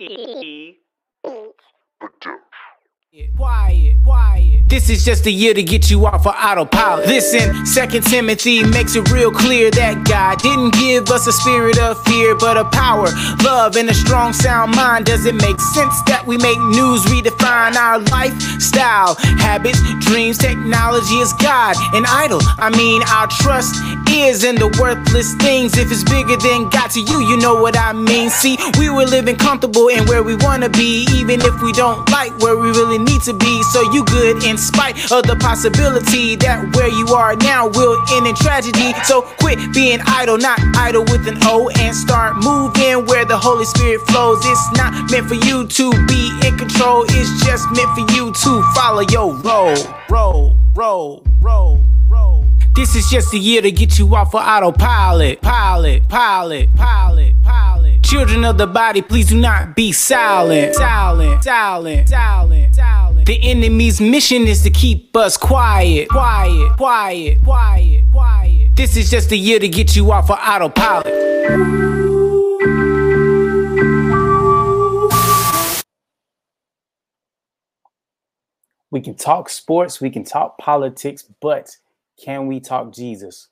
E. Quiet, quiet. This is just a year to get you off of autopilot. Listen, Second Timothy makes it real clear that God didn't give us a spirit of fear, but a power, love, and a strong, sound mind. Does it make sense that we make news redefine our lifestyle, habits, dreams? Technology is God, an idol. I mean, our trust is in the worthless things. If it's bigger than God to you, you know what I mean. See, we were living comfortable and where we wanna be, even if we don't like where we really need to be. So you good in spite of the possibility that where you are now will end in tragedy. So quit being idle, not idle with an O, and start moving where the Holy Spirit flows. It's not meant for you to be in control, it's just meant for you to follow your roll, roll, roll, roll, roll. This is just a year to get you off of autopilot, pilot, pilot, pilot, pilot. Children of the body, please do not be silent, silent, silent, silent, silent. The enemy's mission is to keep us quiet, quiet, quiet, quiet, quiet. This is just a year to get you off of autopilot. We can talk sports, we can talk politics, but can we talk Jesus?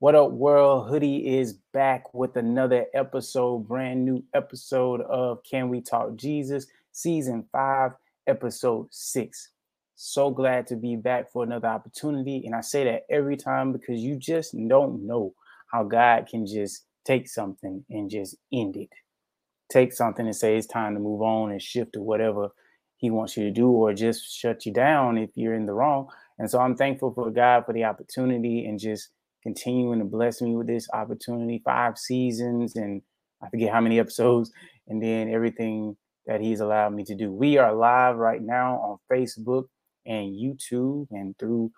What up, world? Hoodie is back with another episode, brand new episode of Can We Talk Jesus, season five, episode six. So glad to be back for another opportunity. And I say that every time because you just don't know how God can just take something and just end it. Take something and say it's time to move on and shift to whatever he wants you to do or just shut you down if you're in the wrong. And so I'm thankful for God for the opportunity and just continuing to bless me with this opportunity. Five seasons and I forget how many episodes, and then everything that He's allowed me to do. We are live right now on Facebook and YouTube and through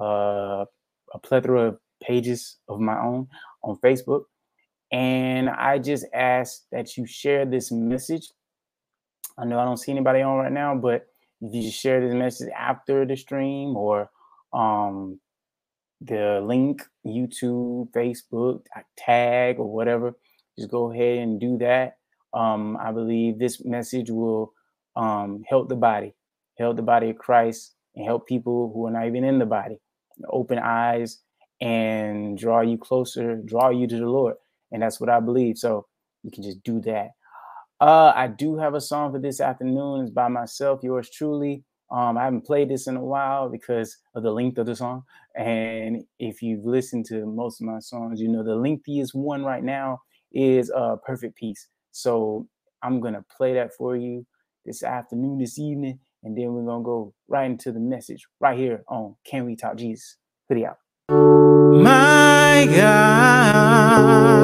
uh, a plethora of pages of my own on Facebook. And I just ask that you share this message. I know I don't see anybody on right now, but if you just share this message after the stream or um, the link, YouTube, Facebook, tag, or whatever, just go ahead and do that. Um, I believe this message will um, help the body, help the body of Christ, and help people who are not even in the body open eyes and draw you closer, draw you to the Lord. And that's what I believe. So you can just do that. Uh, I do have a song for this afternoon. It's by myself, yours truly. Um, I haven't played this in a while because of the length of the song. And if you've listened to most of my songs, you know the lengthiest one right now is uh, Perfect Peace. So I'm to play that for you this afternoon, this evening, and then we're to go right into the message right here on Can We Talk Jesus? Hoodie out. My God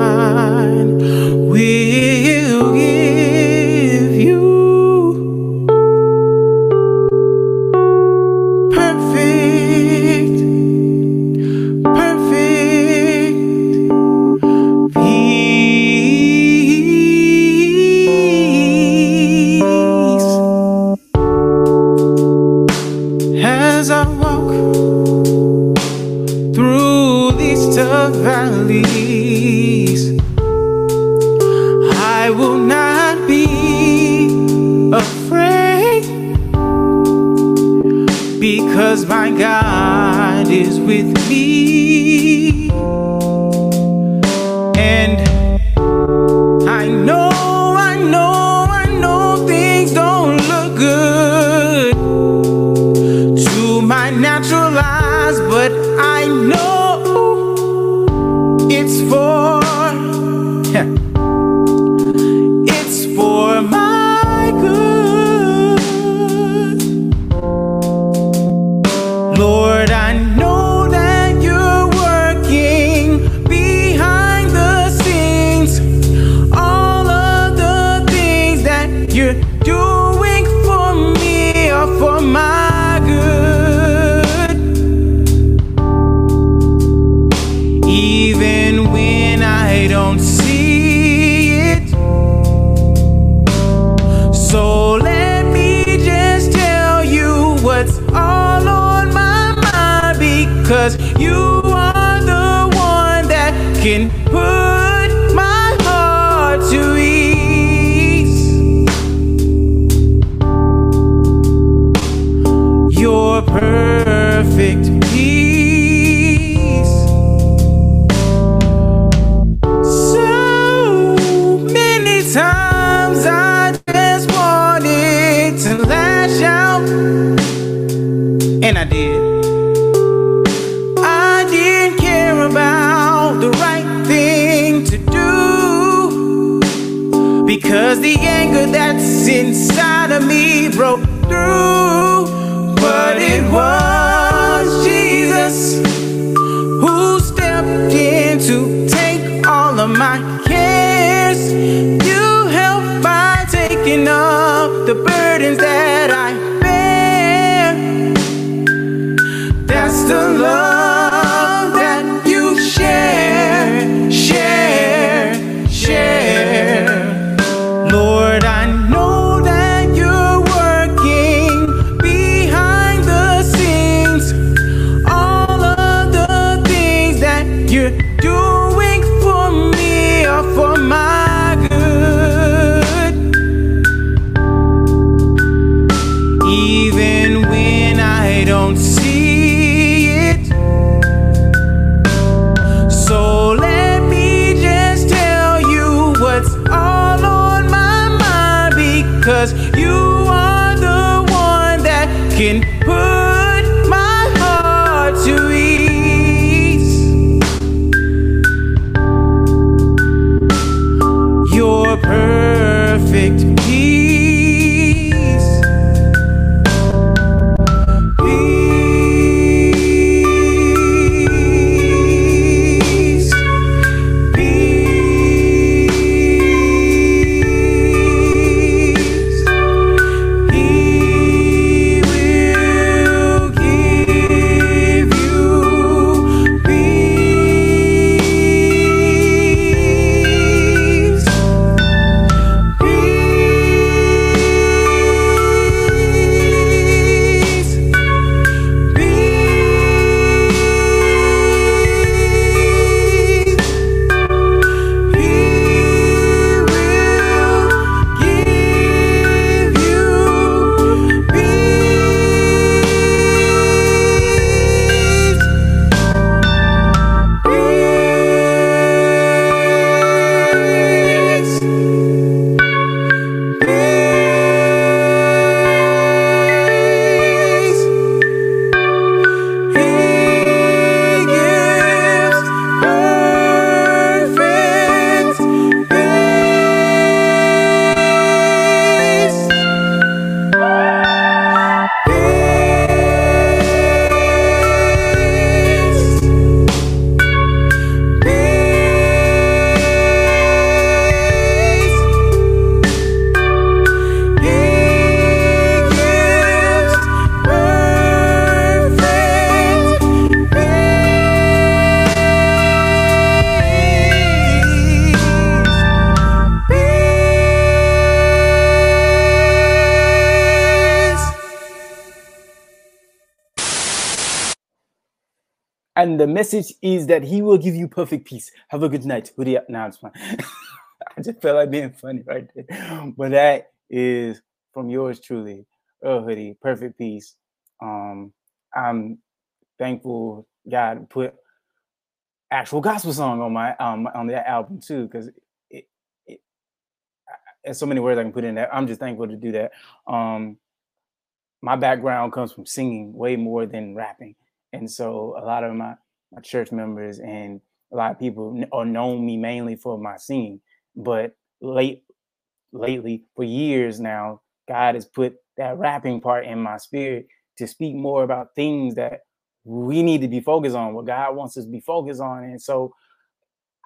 message is that he will give you perfect peace. Have a good night. Hoodie up. Now it's fine. I just felt like being funny right there. But that is from yours truly, Earl Hoodie, perfect peace. Um, I'm thankful God put actual gospel song on my um on that album too, because it, it there's so many words I can put in there. I'm just thankful to do that. Um, my background comes from singing way more than rapping, and so a lot of my my church members and a lot of people are known me mainly for my singing. But late lately, for years now, God has put that rapping part in my spirit to speak more about things that we need to be focused on, what God wants us to be focused on. And so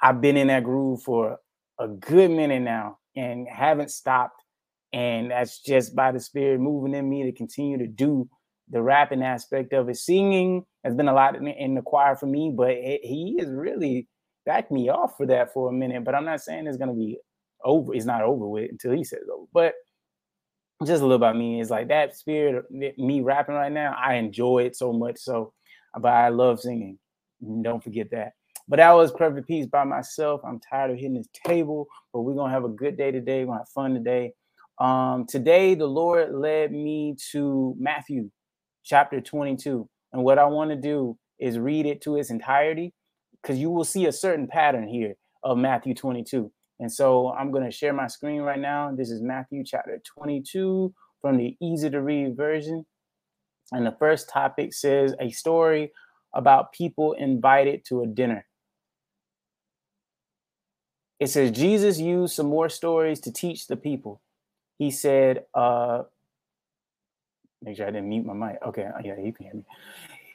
I've been in that groove for a good minute now and haven't stopped. And that's just by the spirit moving in me to continue to do the rapping aspect of it. Singing has been a lot in, in the choir for me, but it, he has really backed me off for that for a minute. But I'm not saying it's going to be over. It's not over with until he says over. But just a little about me is like that spirit of me- rapping right now. I enjoy it so much. So, but I love singing. Don't forget that. But that was Perfect Peace by myself. I'm tired of hitting this table, but we're gonna have a good day today. We're gonna have fun today. Um, today the Lord led me to Matthew chapter 22. And what I want to do is read it to its entirety because you will see a certain pattern here of Matthew 22. And so I'm going to share my screen right now. This is Matthew chapter 22 from the easy to read version. And the first topic says a story about people invited to a dinner. It says Jesus used some more stories to teach the people. He said, uh, make sure I didn't mute my mic. Okay, yeah, you can hear me.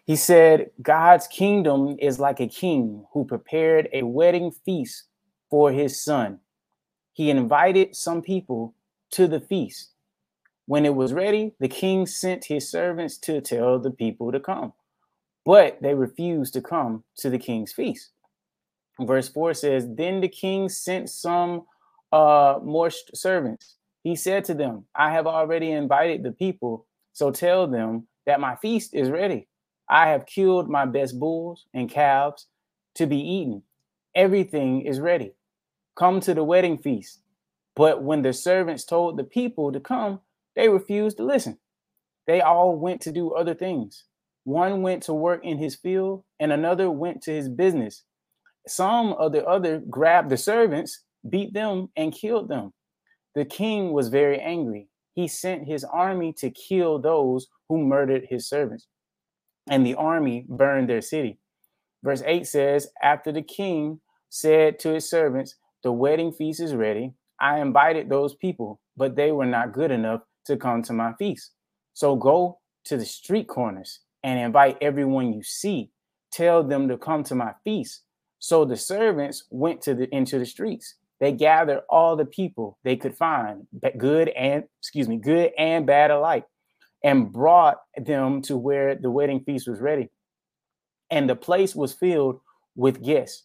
He said, God's kingdom is like a king who prepared a wedding feast for his son. He invited some people to the feast. When it was ready, the king sent his servants to tell the people to come, but they refused to come to the king's feast. Verse 4 says, Then the king sent some uh, more servants. He said to them, I have already invited the people, so tell them that my feast is ready I have killed my best bulls and calves to be eaten. Everything is ready. Come to the wedding feast. But when the servants told the people to come, they refused to listen. They all went to do other things. One went to work in his field, and another went to his business. Some of the other grabbed the servants, beat them, and killed them. The king was very angry. He sent his army to kill those who murdered his servants and the army burned their city. Verse 8 says, After the king said to his servants, The wedding feast is ready, I invited those people, but they were not good enough to come to my feast. So go to the street corners and invite everyone you see. Tell them to come to my feast. So the servants went to the into the streets. They gathered all the people they could find, good and excuse me, good and bad alike and brought them to where the wedding feast was ready. And the place was filled with guests.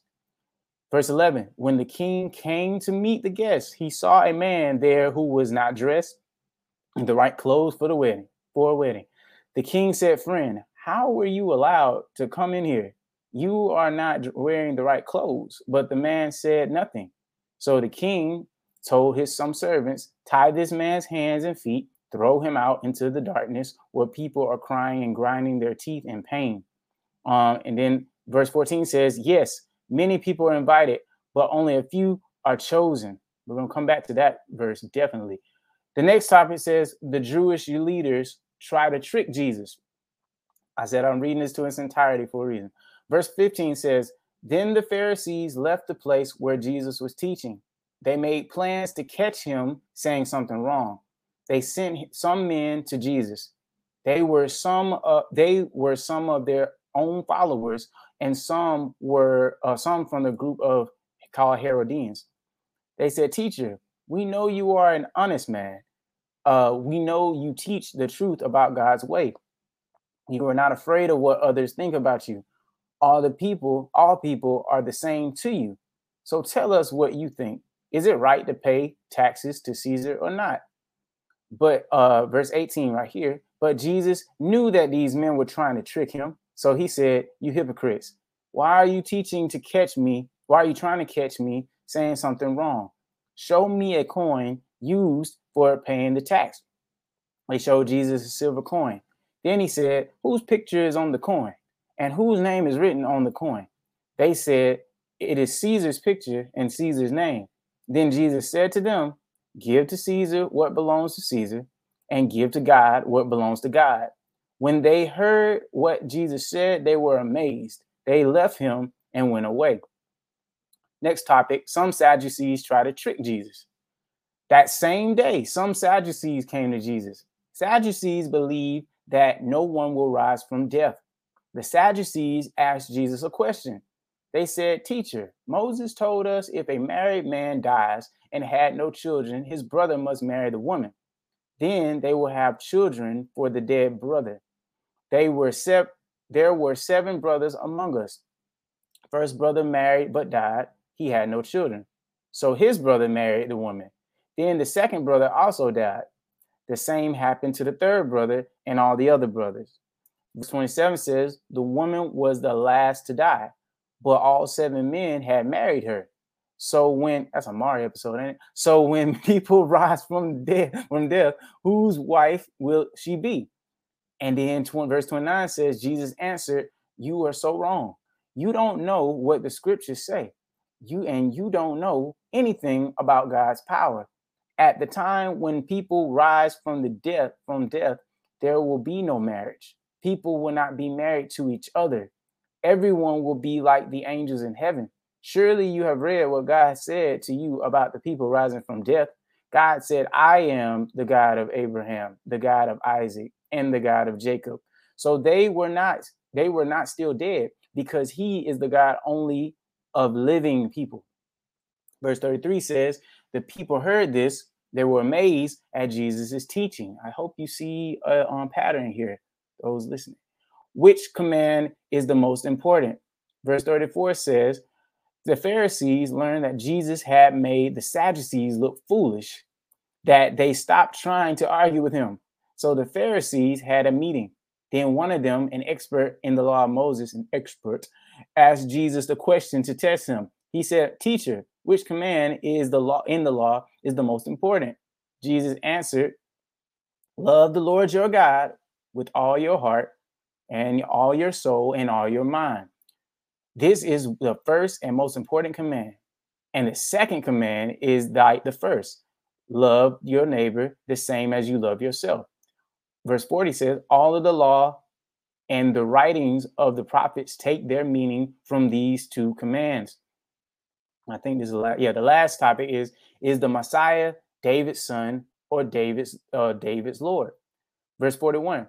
Verse 11 When the king came to meet the guests, he saw a man there who was not dressed in the right clothes for the wedding, for a wedding. The king said, Friend, how were you allowed to come in here? You are not wearing the right clothes. But the man said nothing. So the king told his some servants, Tie this man's hands and feet throw him out into the darkness where people are crying and grinding their teeth in pain. Um, and then verse 14 says, Yes, many people are invited, but only a few are chosen. We're going to come back to that verse definitely. The next topic says, The Jewish leaders try to trick Jesus. I said I'm reading this to its entirety for a reason. Verse 15 says, Then the Pharisees left the place where Jesus was teaching. They made plans to catch him saying something wrong they sent some men to Jesus. They were some uh, they were some of their own followers, and some were uh, some from the group of called Herodians. They said, "Teacher, we know you are an honest man. Uh, we know you teach the truth about God's way. You are not afraid of what others think about you. All the people, all people are the same to you. So tell us what you think. Is it right to pay taxes to Caesar or not?" But uh, verse 18 right here, but Jesus knew that these men were trying to trick him. So he said, You hypocrites, why are you teaching to catch me? Why are you trying to catch me saying something wrong? Show me a coin used for paying the tax. They showed Jesus a silver coin. Then he said, Whose picture is on the coin? And whose name is written on the coin? They said, It is Caesar's picture and Caesar's name. Then Jesus said to them, give to Caesar what belongs to Caesar, and give to God what belongs to God. When they heard what Jesus said, they were amazed. They left him and went away. Next topic some Sadducees try to trick Jesus. That same day, some Sadducees came to Jesus. Sadducees believe that no one will rise from death. The Sadducees asked Jesus a question. They said, Teacher, Moses told us if a married man dies and had no children, his brother must marry the woman. Then they will have children for the dead brother. They were there were seven brothers among us. First brother married but died. He had no children. So his brother married the woman. Then the second brother also died. The same happened to the third brother and all the other brothers. Verse 27 says, The woman was the last to die, but all seven men had married her. So when that's a Mario episode, ain't it? So when people rise from death, from death, whose wife will she be? And then 20, verse 29 says, Jesus answered, You are so wrong. You don't know what the scriptures say. You and you don't know anything about God's power. At the time when people rise from the death, from death, there will be no marriage. People will not be married to each other. Everyone will be like the angels in heaven. Surely you have read what God said to you about the people rising from death. God said, I am the God of Abraham, the God of Isaac, and the God of Jacob. So they were not, they were not still dead because he is the God only of living people. Verse 33 says, The people heard this, they were amazed at Jesus' teaching. I hope you see a um, pattern here, those listening. Which command is the most important? Verse 34 says, The Pharisees learned that Jesus had made the Sadducees look foolish, that they stopped trying to argue with him. So the Pharisees had a meeting. Then one of them, an expert in the law of Moses, an expert, asked Jesus the question to test him. He said, Teacher, which command is the law in the law is the most important? Jesus answered, Love the Lord your God with all your heart and all your soul and all your mind. This is the first and most important command. And the second command is like the first love your neighbor the same as you love yourself verse 40 says, All of the law and the writings of the prophets take their meaning from these two commands. I think this is la- yeah. The last topic is is the Messiah David's son or David's uh, David's Lord. Verse 41.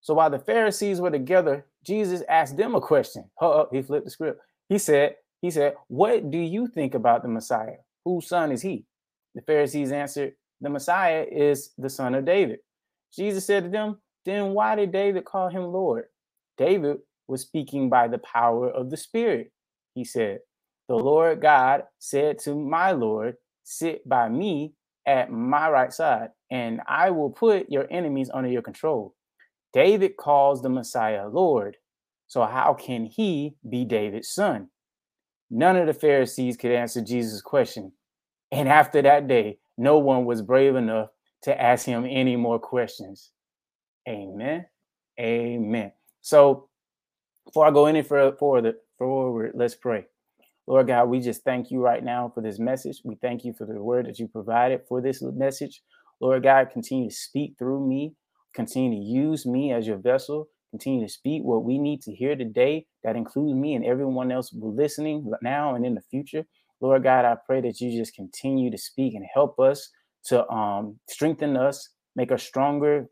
So while the Pharisees were together, Jesus asked them a question. He flipped the script. He said, He said, What do you think about the Messiah? Whose son is he? The Pharisees answered, The Messiah is the son of David. Jesus said to them, Then why did David call him Lord? David was speaking by the power of the Spirit. He said, The Lord God said to my Lord, Sit by me at my right side, and I will put your enemies under your control. David calls the Messiah Lord. So, how can he be David's son? None of the Pharisees could answer Jesus' question. And after that day, no one was brave enough to ask him any more questions. Amen. Amen. So before I go any further forward, let's pray. Lord God, we just thank you right now for this message. We thank you for the word that you provided for this message. Lord God, continue to speak through me, continue to use me as your vessel, continue to speak what we need to hear today. That includes me and everyone else listening now and in the future. Lord God, I pray that you just continue to speak and help us to um, strengthen us, make us stronger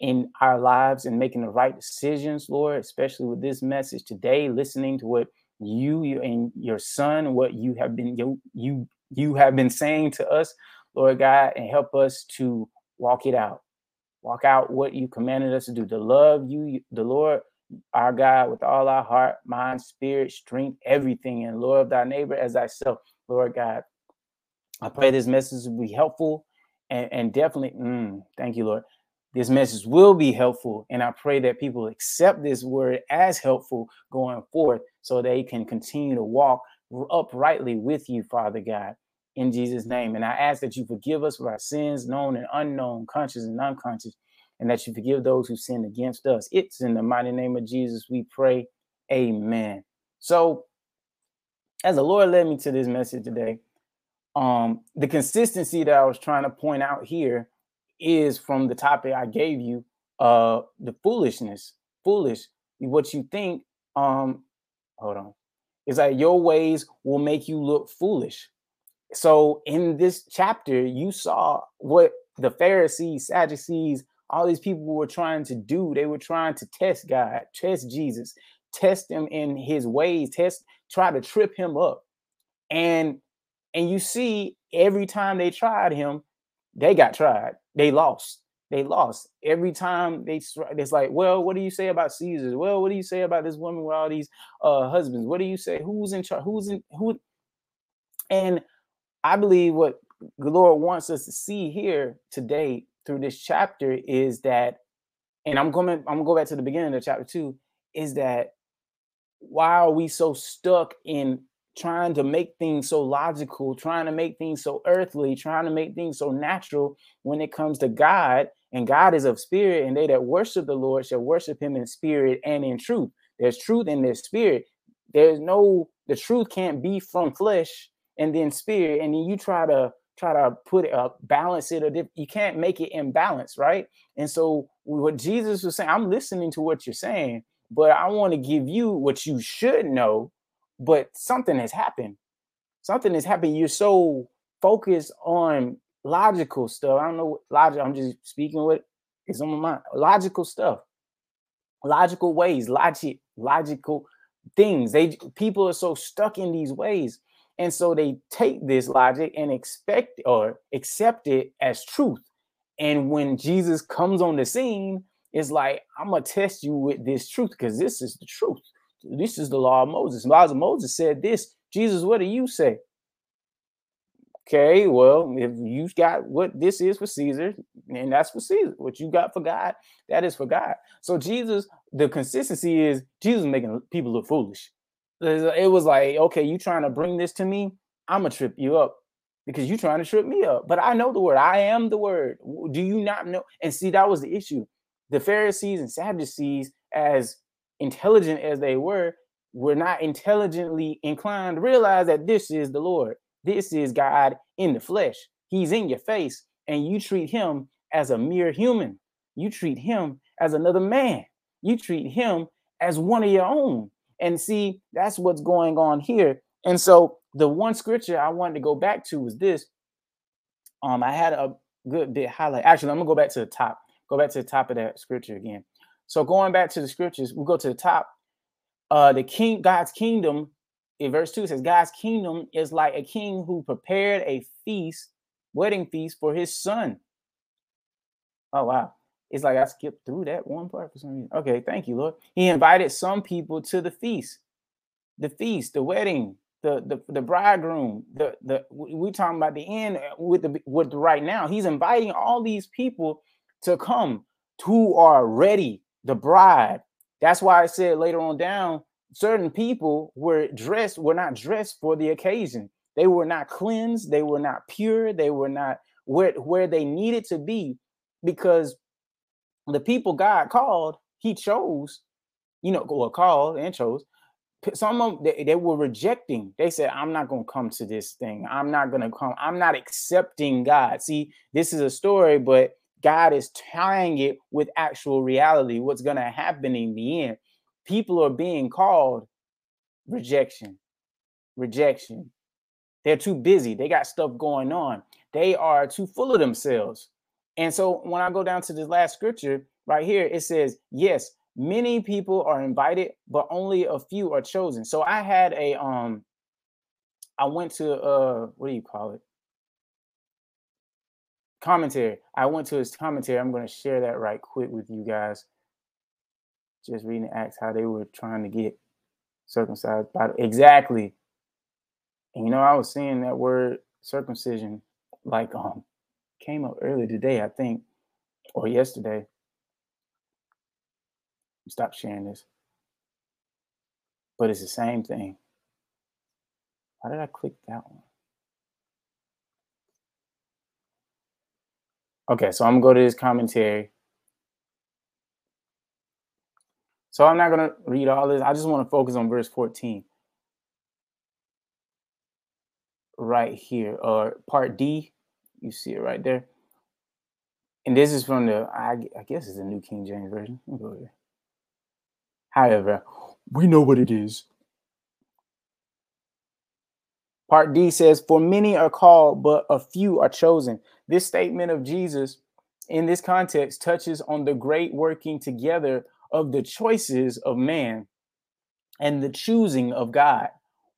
in our lives and making the right decisions, Lord, especially with this message today, listening to what you, and your son, what you have been you you have been saying to us, Lord God, and help us to walk it out. Walk out what you commanded us to do, to love you, the Lord, our God, with all our heart, mind, spirit, strength, everything, and love thy neighbor as thyself, Lord God. I pray this message will be helpful and, and definitely, mm, thank you, Lord. This message will be helpful. And I pray that people accept this word as helpful going forth so they can continue to walk uprightly with you, Father God, in Jesus' name. And I ask that you forgive us for our sins, known and unknown, conscious and unconscious, and that you forgive those who sin against us. It's in the mighty name of Jesus we pray. Amen. So, as the Lord led me to this message today, um, the consistency that I was trying to point out here is from the topic I gave you, uh, the foolishness, foolish, what you think. Um, hold on, it's like your ways will make you look foolish. So in this chapter, you saw what the Pharisees, Sadducees, all these people were trying to do. They were trying to test God, test Jesus, test him in his ways, test, try to trip him up. And and you see, every time they tried him, they got tried. They lost. They lost every time they. It's like, well, what do you say about Caesar? Well, what do you say about this woman with all these uh, husbands? What do you say? Who's in charge? Who's in who? And I believe what the Lord wants us to see here today through this chapter is that, and I'm going. I'm gonna go back to the beginning of chapter two. Is that why are we so stuck in trying to make things so logical, trying to make things so earthly, trying to make things so natural when it comes to God And God is of spirit, and they that worship the Lord shall worship him in spirit and in truth. There's truth in their spirit. There's no, the truth can't be from flesh and then spirit. And then you try to try to put it up, balance it, or you can't make it imbalance, right? And so what Jesus was saying, I'm listening to what you're saying, but I want to give you what you should know, but something has happened. Something has happened. You're so focused on logical stuff. I don't know logic. I'm just speaking what is on my mind. Logical stuff, logical ways, logic, logical things. They people are so stuck in these ways. And so they take this logic and expect or accept it as truth. And when Jesus comes on the scene, it's like, I'm gonna test you with this truth because this is the truth. This is the law of Moses. The law of Moses said this. Jesus, what do you say? Okay, well, if you got what this is for Caesar, and that's for Caesar. What you got for God, that is for God. So Jesus, the consistency is Jesus making people look foolish. Uh, it was like, okay, you trying to bring this to me? I'm gonna trip you up because you trying to trip me up. But I know the word. I am the word. Do you not know? And see, that was the issue. The Pharisees and Sadducees, as intelligent as they were, were not intelligently inclined to realize that this is the Lord. This is God in the flesh. He's in your face, and you treat him as a mere human. You treat him as another man. You treat him as one of your own. And see, that's what's going on here. And so the one scripture I wanted to go back to was this. Um, I had a good bit highlight. Actually, I'm gonna go back to the top. Go back to the top of that scripture again. So going back to the scriptures, we'll go to the top. Uh, the king, God's kingdom, in verse 2 says, God's kingdom is like a king who prepared a feast, wedding feast for his son. Oh wow. It's like I skipped through that one part for some reason. Okay, thank you, Lord. He invited some people to the feast, the feast, the wedding, the the, the bridegroom. The the we're talking about the end uh, with the with the right now. He's inviting all these people to come who are ready, the bride. That's why I said later on down, certain people were dressed were not dressed for the occasion. They were not cleansed. They were not pure. They were not where where they needed to be because the people God called, He chose, you know, well, called and chose. Some of them they, they were rejecting. They said, "I'm not going to come to this thing. I'm not going to come. I'm not accepting God." See, this is a story, but God is tying it with actual reality. What's going to happen in the end? People are being called rejection, rejection. They're too busy. They got stuff going on. They are too full of themselves. And so when I go down to this last scripture right here, it says, Yes, many people are invited, but only a few are chosen. So I had a um I went to uh what do you call it? Commentary. I went to his commentary. I'm going to share that right quick with you guys. Just reading Acts how they were trying to get circumcised by exactly. And you know, I was seeing that word circumcision like um came up early today, I think, or yesterday. Stop sharing this. But it's the same thing. Why did I click that one? Okay, so I'm gonna go to this commentary. So I'm not gonna read all this. I just want to focus on verse 14. Right here, or part D, you see it right there. And this is from the, I, I guess it's the New King James Version. However, we know what it is. Part D says, For many are called, but a few are chosen. This statement of Jesus in this context touches on the great working together of the choices of man and the choosing of God.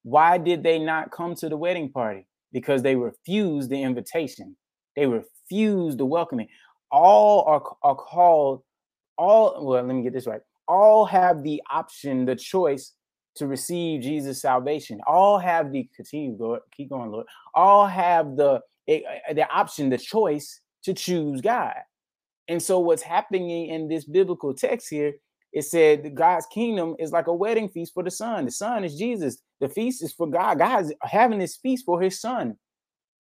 Why did they not come to the wedding party? Because they refused the invitation. They refused the welcoming. All are, are called, all, well, let me get this right. All have the option, the choice to receive Jesus' salvation. All have the, continue, Lord, keep going, Lord. All have the, eh, eh, the option, the choice to choose God. And so what's happening in this biblical text here it said God's kingdom is like a wedding feast for the son. The son is Jesus. The feast is for God. God's having this feast for his son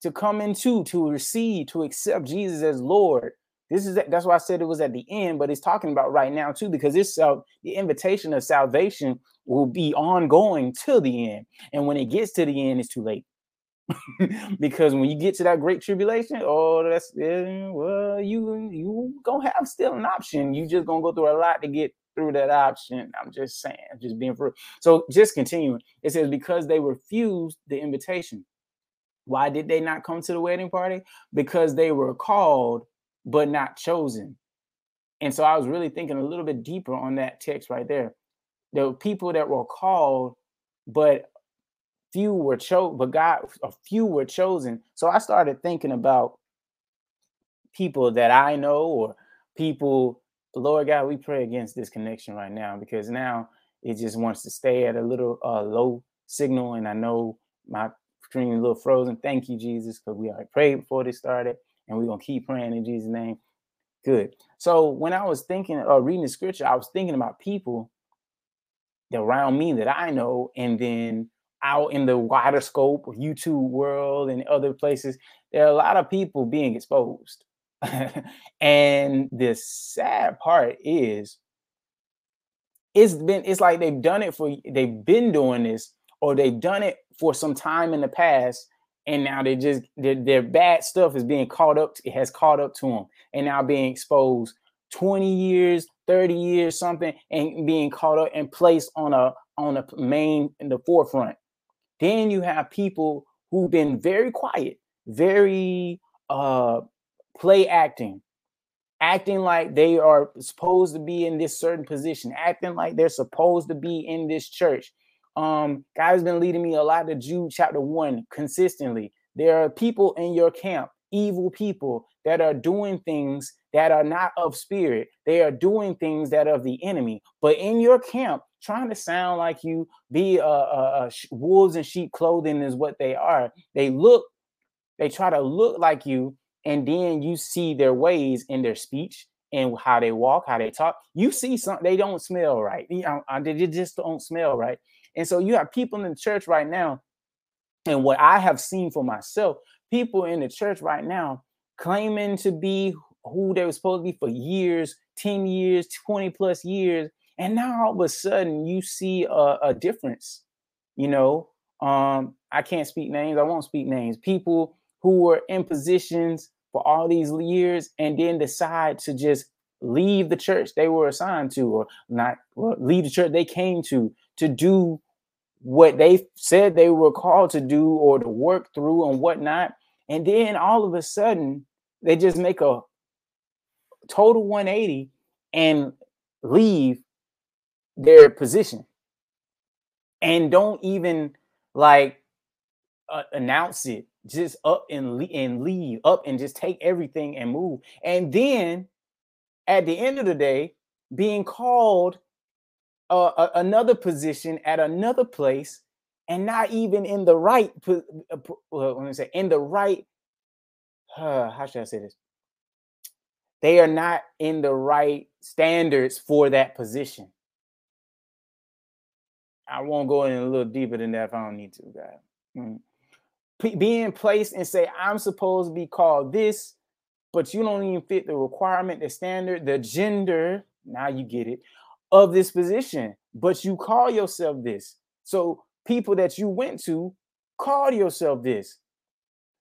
to come into, to receive, to accept Jesus as Lord. This is that's why I said it was at the end, but it's talking about right now too, because it's uh, the invitation of salvation will be ongoing till the end. And when it gets to the end, it's too late. because when you get to that great tribulation, oh, that's well, you you gonna have still an option. You just gonna go through a lot to get through that option. I'm just saying, just being for so just continuing. It says because they refused the invitation. Why did they not come to the wedding party? Because they were called but not chosen. And so I was really thinking a little bit deeper on that text right there. There were people that were called, but few were chosen, but God, a few were chosen. So I started thinking about people that I know or people, Lord God, we pray against this connection right now because now it just wants to stay at a little uh, low signal. And I know my screen is a little frozen. Thank you, Jesus, because we already prayed before this started and we're to keep praying in Jesus' name. Good. So when I was thinking or uh, reading the scripture, I was thinking about people around me that I know, and then out in the wider scope of YouTube world and other places, there are a lot of people being exposed. and the sad part is it's been it's like they've done it for they've been doing this or they've done it for some time in the past and now they just their, their bad stuff is being caught up it has caught up to them and now being exposed 20 years 30 years something and being caught up and placed on a on a main in the forefront. Then you have people who've been very quiet, very uh play acting, acting like they are supposed to be in this certain position, acting like they're supposed to be in this church. Um, God has been leading me a lot to Jude chapter one consistently. There are people in your camp, evil people that are doing things that are not of spirit. They are doing things that are of the enemy. But in your camp, trying to sound like you, be a, a, a wolves and sheep clothing is what they are. They look, they try to look like you, and then you see their ways in their speech and how they walk, how they talk. You see something they don't smell right. Uh, they just don't smell right. And so you have people in the church right now, and what I have seen for myself, people in the church right now claiming to be who they were supposed to be for years, 10 years, 20 plus years, and now all of a sudden you see a, a difference you know um i can't speak names i won't speak names people who were in positions for all these years and then decide to just leave the church they were assigned to or not well, leave the church they came to to do what they said they were called to do or to work through and whatnot. And then all of a sudden they just make a total 180 and leave their position. And don't even like uh, announce it just up and, and leave up and just take everything and move and then at the end of the day being called uh, a, another position at another place and not even in the right uh, let me say in the right uh, how should i say this they are not in the right standards for that position I won't go in a little deeper than that if I don't need to, guys. Mm. Being placed and say, I'm supposed to be called this, but you don't even fit the requirement, the standard, the gender, now you get it, of this position, but you call yourself this. So people that you went to call yourself this.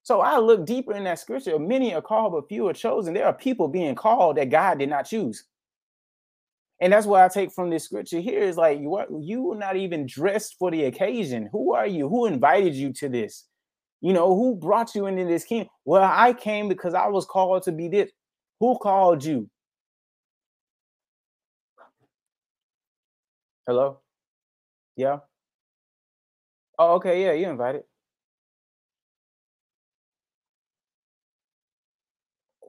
So I look deeper in that scripture. Many are called, but few are chosen. There are people being called that God did not choose. And that's what I take from this scripture here is like you are you were not even dressed for the occasion. Who are you? Who invited you to this? You know, who brought you into this kingdom? Well, I came because I was called to be this. Who called you? Hello? Yeah. Oh, okay, yeah, you invited.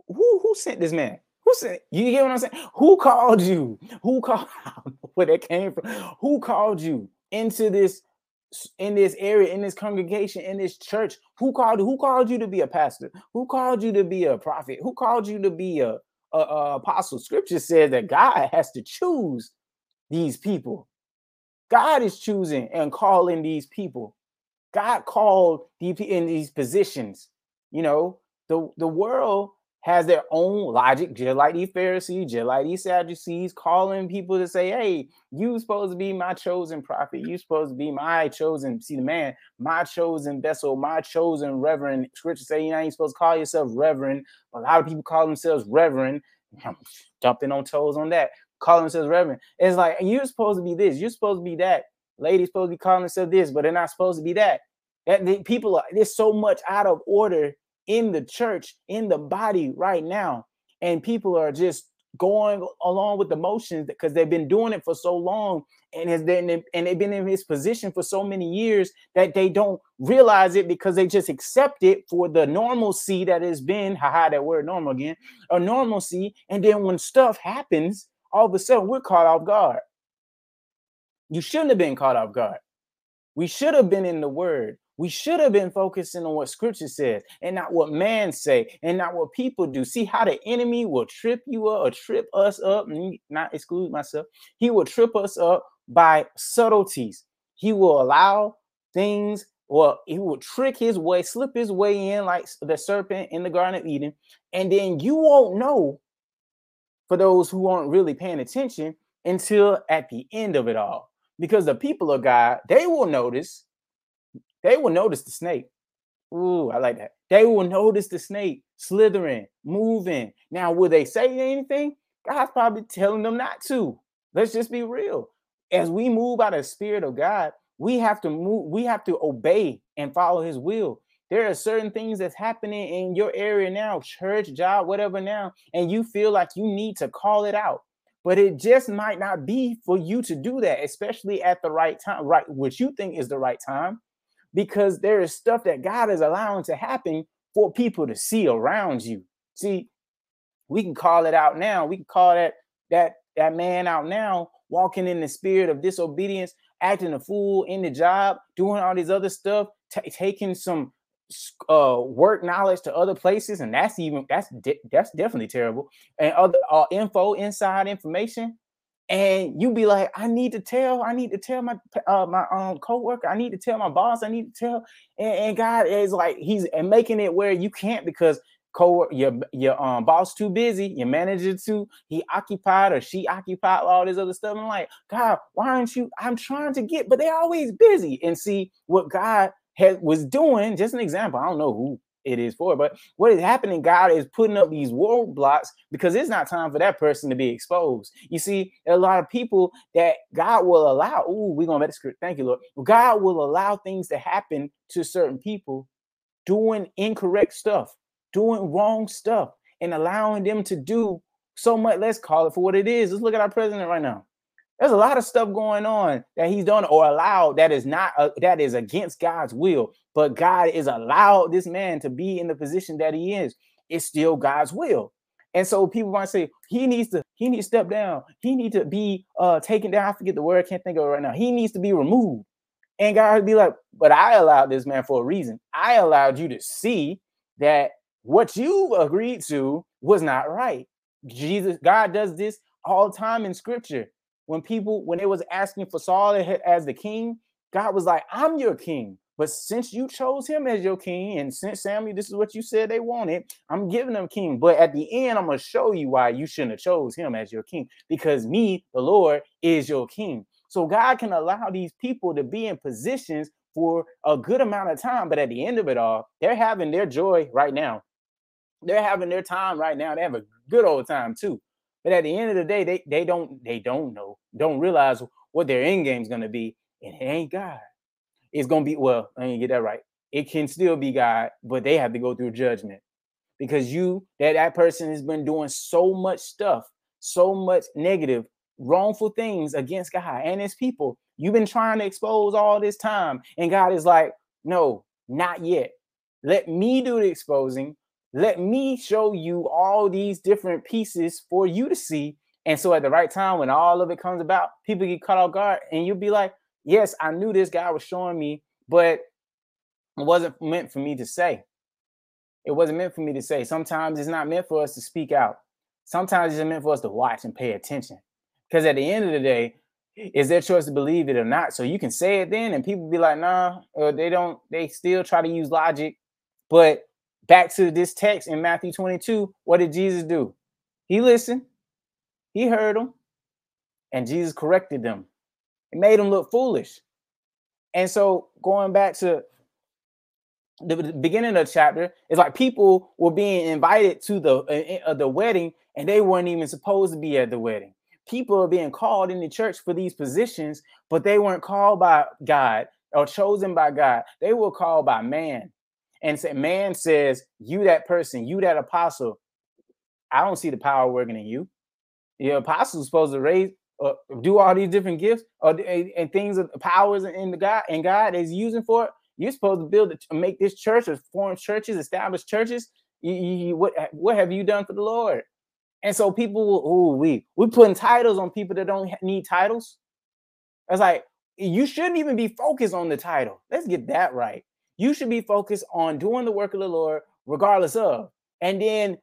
Who who sent this man? Who said you get what I'm saying? Who called you? Who called where that came from? Who called you into this in this area, in this congregation, in this church? Who called who called you to be a pastor? Who called you to be a prophet? Who called you to be a, a, a apostle? Scripture says that God has to choose these people. God is choosing and calling these people. God called in these positions. You know, the, the world has their own logic, just like these Pharisees, just like these Sadducees, calling people to say, Hey, you supposed to be my chosen prophet. You supposed to be my chosen, see the man, my chosen vessel, my chosen reverend. Scripture say you ain't supposed to call yourself reverend. A lot of people call themselves reverend. I'm jumping on toes on that. Calling themselves reverend. It's like you're supposed to be this, you're supposed to be that. Ladies supposed to be calling themselves this, but they're not supposed to be that. That the people are there's so much out of order in the church, in the body right now. And people are just going along with the motions because they've been doing it for so long and has been and they've been in his position for so many years that they don't realize it because they just accept it for the normalcy that has been haha that word normal again a normalcy. And then when stuff happens all of a sudden we're caught off guard. You shouldn't have been caught off guard. We should have been in the word we should have been focusing on what scripture says and not what man say and not what people do. See how the enemy will trip you up or trip us up, not exclude myself. He will trip us up by subtleties. He will allow things, or he will trick his way, slip his way in like the serpent in the Garden of Eden. And then you won't know for those who aren't really paying attention until at the end of it all. Because the people of God, they will notice they will notice the snake. Ooh, I like that. They will notice the snake slithering, moving. Now, will they say anything? God's probably telling them not to. Let's just be real. As we move by the Spirit of God, we have to move, we have to obey and follow His will. There are certain things that's happening in your area now, church, job, whatever now, and you feel like you need to call it out. But it just might not be for you to do that, especially at the right time, right? What you think is the right time because there is stuff that God is allowing to happen for people to see around you. See, we can call it out now. We can call that that that man out now walking in the spirit of disobedience, acting a fool in the job, doing all these other stuff, t- taking some uh work knowledge to other places and that's even that's de- that's definitely terrible and other uh, info inside information and you be like, I need to tell, I need to tell my uh, my um coworker, I need to tell my boss, I need to tell, and, and God is like He's and making it where you can't because co your your um boss too busy, your manager too, he occupied or she occupied all this other stuff. I'm like, God, why aren't you? I'm trying to get, but they're always busy. And see what God had was doing. Just an example. I don't know who it is for. But what is happening, God is putting up these roadblocks because it's not time for that person to be exposed. You see, a lot of people that God will allow. Ooh, we're gonna let the script. Thank you, Lord. God will allow things to happen to certain people doing incorrect stuff, doing wrong stuff, and allowing them to do so much. Let's call it for what it is. Let's look at our president right now. There's a lot of stuff going on that he's done or allowed that is not uh, that is against God's will. But God is allowed this man to be in the position that he is. It's still God's will. And so people might say he needs to he needs to step down. He needs to be uh taken down. I forget the word. I can't think of it right now. He needs to be removed. And God would be like, but I allowed this man for a reason. I allowed you to see that what you agreed to was not right. Jesus, God does this all time in scripture when people when it was asking for Saul as the king, God was like, "I'm your king." But since you chose him as your king, and since Samuel, this is what you said they wanted, I'm giving them king. But at the end, I'm gonna show you why you shouldn't have chose him as your king, because me, the Lord, is your king. So God can allow these people to be in positions for a good amount of time, but at the end of it all, they're having their joy right now. They're having their time right now. They have a good old time too. But at the end of the day, they they don't they don't know, don't realize what their end game is gonna be, and it ain't God. It's gonna be well. I didn't get that right. It can still be God, but they have to go through judgment because you that that person has been doing so much stuff, so much negative, wrongful things against God and His people. You've been trying to expose all this time, and God is like, no, not yet. Let me do the exposing let me show you all these different pieces for you to see. And so at the right time, when all of it comes about, people get caught off guard, and you'll be like, Yes, I knew this guy was showing me, but it wasn't meant for me to say. It wasn't meant for me to say. Sometimes it's not meant for us to speak out. Sometimes it's meant for us to watch and pay attention. Because at the end of the day, it's their choice to believe it or not. So you can say it then, and people be like, nah, or they don't, they still try to use logic. But back to this text in Matthew 22, what did Jesus do? He listened, he heard them, and Jesus corrected them. It made them look foolish. And so going back to the, beginning of the chapter, it's like people were being invited to the uh, uh, the wedding, and they weren't even supposed to be at the wedding. People are being called in the church for these positions, but they weren't called by God or chosen by God. They were called by man. And say, man says, You that person, you that apostle, I don't see the power working in you. The apostle is supposed to raise, uh, do all these different gifts or and, and things of powers in the God and God is using for it. You're supposed to build, to make this church or form churches, establish churches. You, you, what what have you done for the Lord? And so people, oh, we we putting titles on people that don't need titles. It's like you shouldn't even be focused on the title. Let's get that right. You should be focused on doing the work of the Lord, regardless of. And then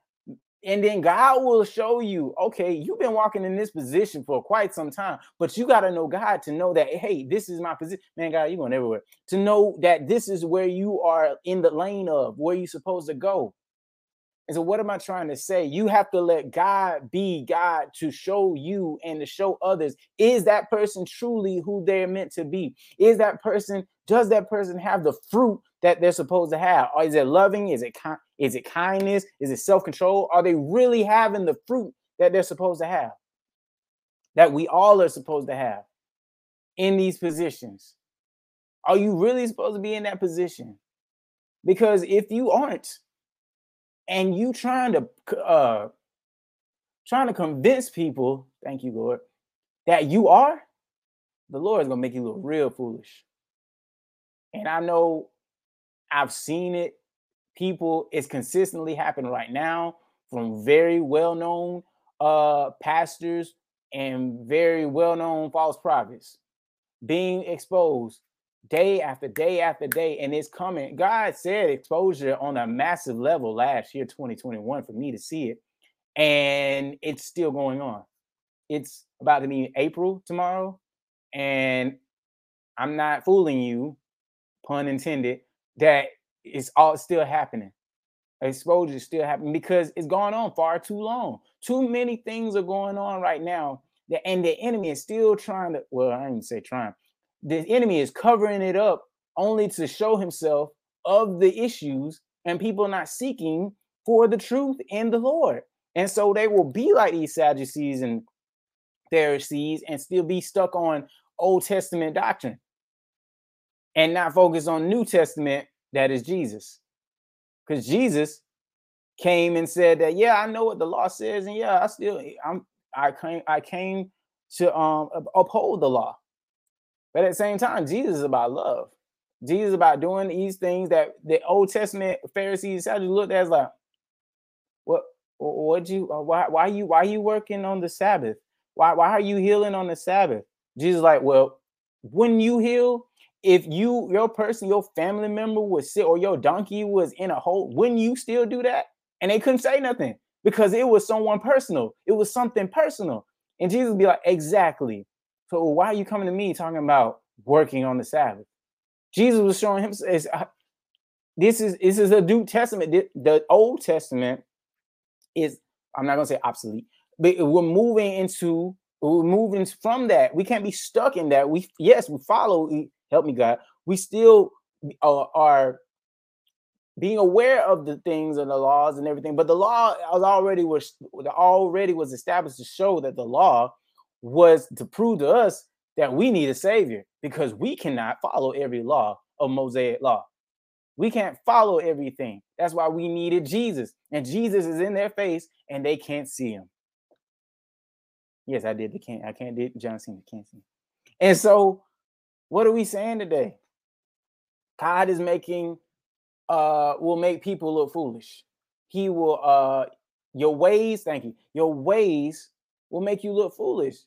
and then God will show you, okay, you've been walking in this position for quite some time, but you got to know God to know that, hey, this is my position. Man, God, you're going everywhere. To know that this is where you are in the lane of where you're supposed to go. And so, what am I trying to say? You have to let God be God to show you and to show others. Is that person truly who they're meant to be? Is that person, does that person have the fruit that they're supposed to have? Or is it loving? Is it kind? Is it kindness? Is it self-control? Are they really having the fruit that they're supposed to have? That we all are supposed to have in these positions. Are you really supposed to be in that position? Because if you aren't, and you trying to uh trying to convince people, thank you, Lord, that you are, the Lord is gonna make you look real foolish. And I know I've seen it. People, it's consistently happening right now from very well-known uh pastors and very well-known false prophets being exposed day after day after day, and it's coming. God said exposure on a massive level last year, 2021, for me to see it, and it's still going on. It's about to be April tomorrow, and I'm not fooling you, pun intended, that it's all still happening. Exposure is still happening because it's gone on far too long. Too many things are going on right now, that, and the enemy is still trying to. Well, I didn't say trying the enemy is covering it up only to show himself of the issues and people not seeking for the truth in the Lord. And so they will be like these Sadducees and Pharisees and still be stuck on Old Testament doctrine and not focus on New Testament that is Jesus. Because Jesus came and said that, yeah, I know what the law says, and yeah, I still I'm I came I came to um uphold the law. But at the same time, Jesus is about love. Jesus is about doing these things that the Old Testament Pharisees Sadducees looked at as like, what what you uh, why why you why you working on the Sabbath? Why why are you healing on the Sabbath? Jesus like, well, when you heal, if you your person, your family member was sick or your donkey was in a hole, wouldn't you still do that? And they couldn't say nothing because it was someone personal. It was something personal. And Jesus would be like, exactly. So why are you coming to me talking about working on the Sabbath? Jesus was showing him uh, this is this is a New Testament. The Old Testament is I'm not gonna say obsolete, but we're moving into we're moving from that. We can't be stuck in that. We yes, we follow. Help me, God. We still uh, are being aware of the things and the laws and everything, but the law already was already was established to show that the law was to prove to us that we need a savior because we cannot follow every law of Mosaic law. We can't follow everything. That's why we needed Jesus. And Jesus is in their face and they can't see him. Yes, I did. They can't. I can't did John Cena can't see. Him. And so, what are we saying today? God is making uh will make people look foolish. He will uh your ways, thank you. Your ways will make you look foolish.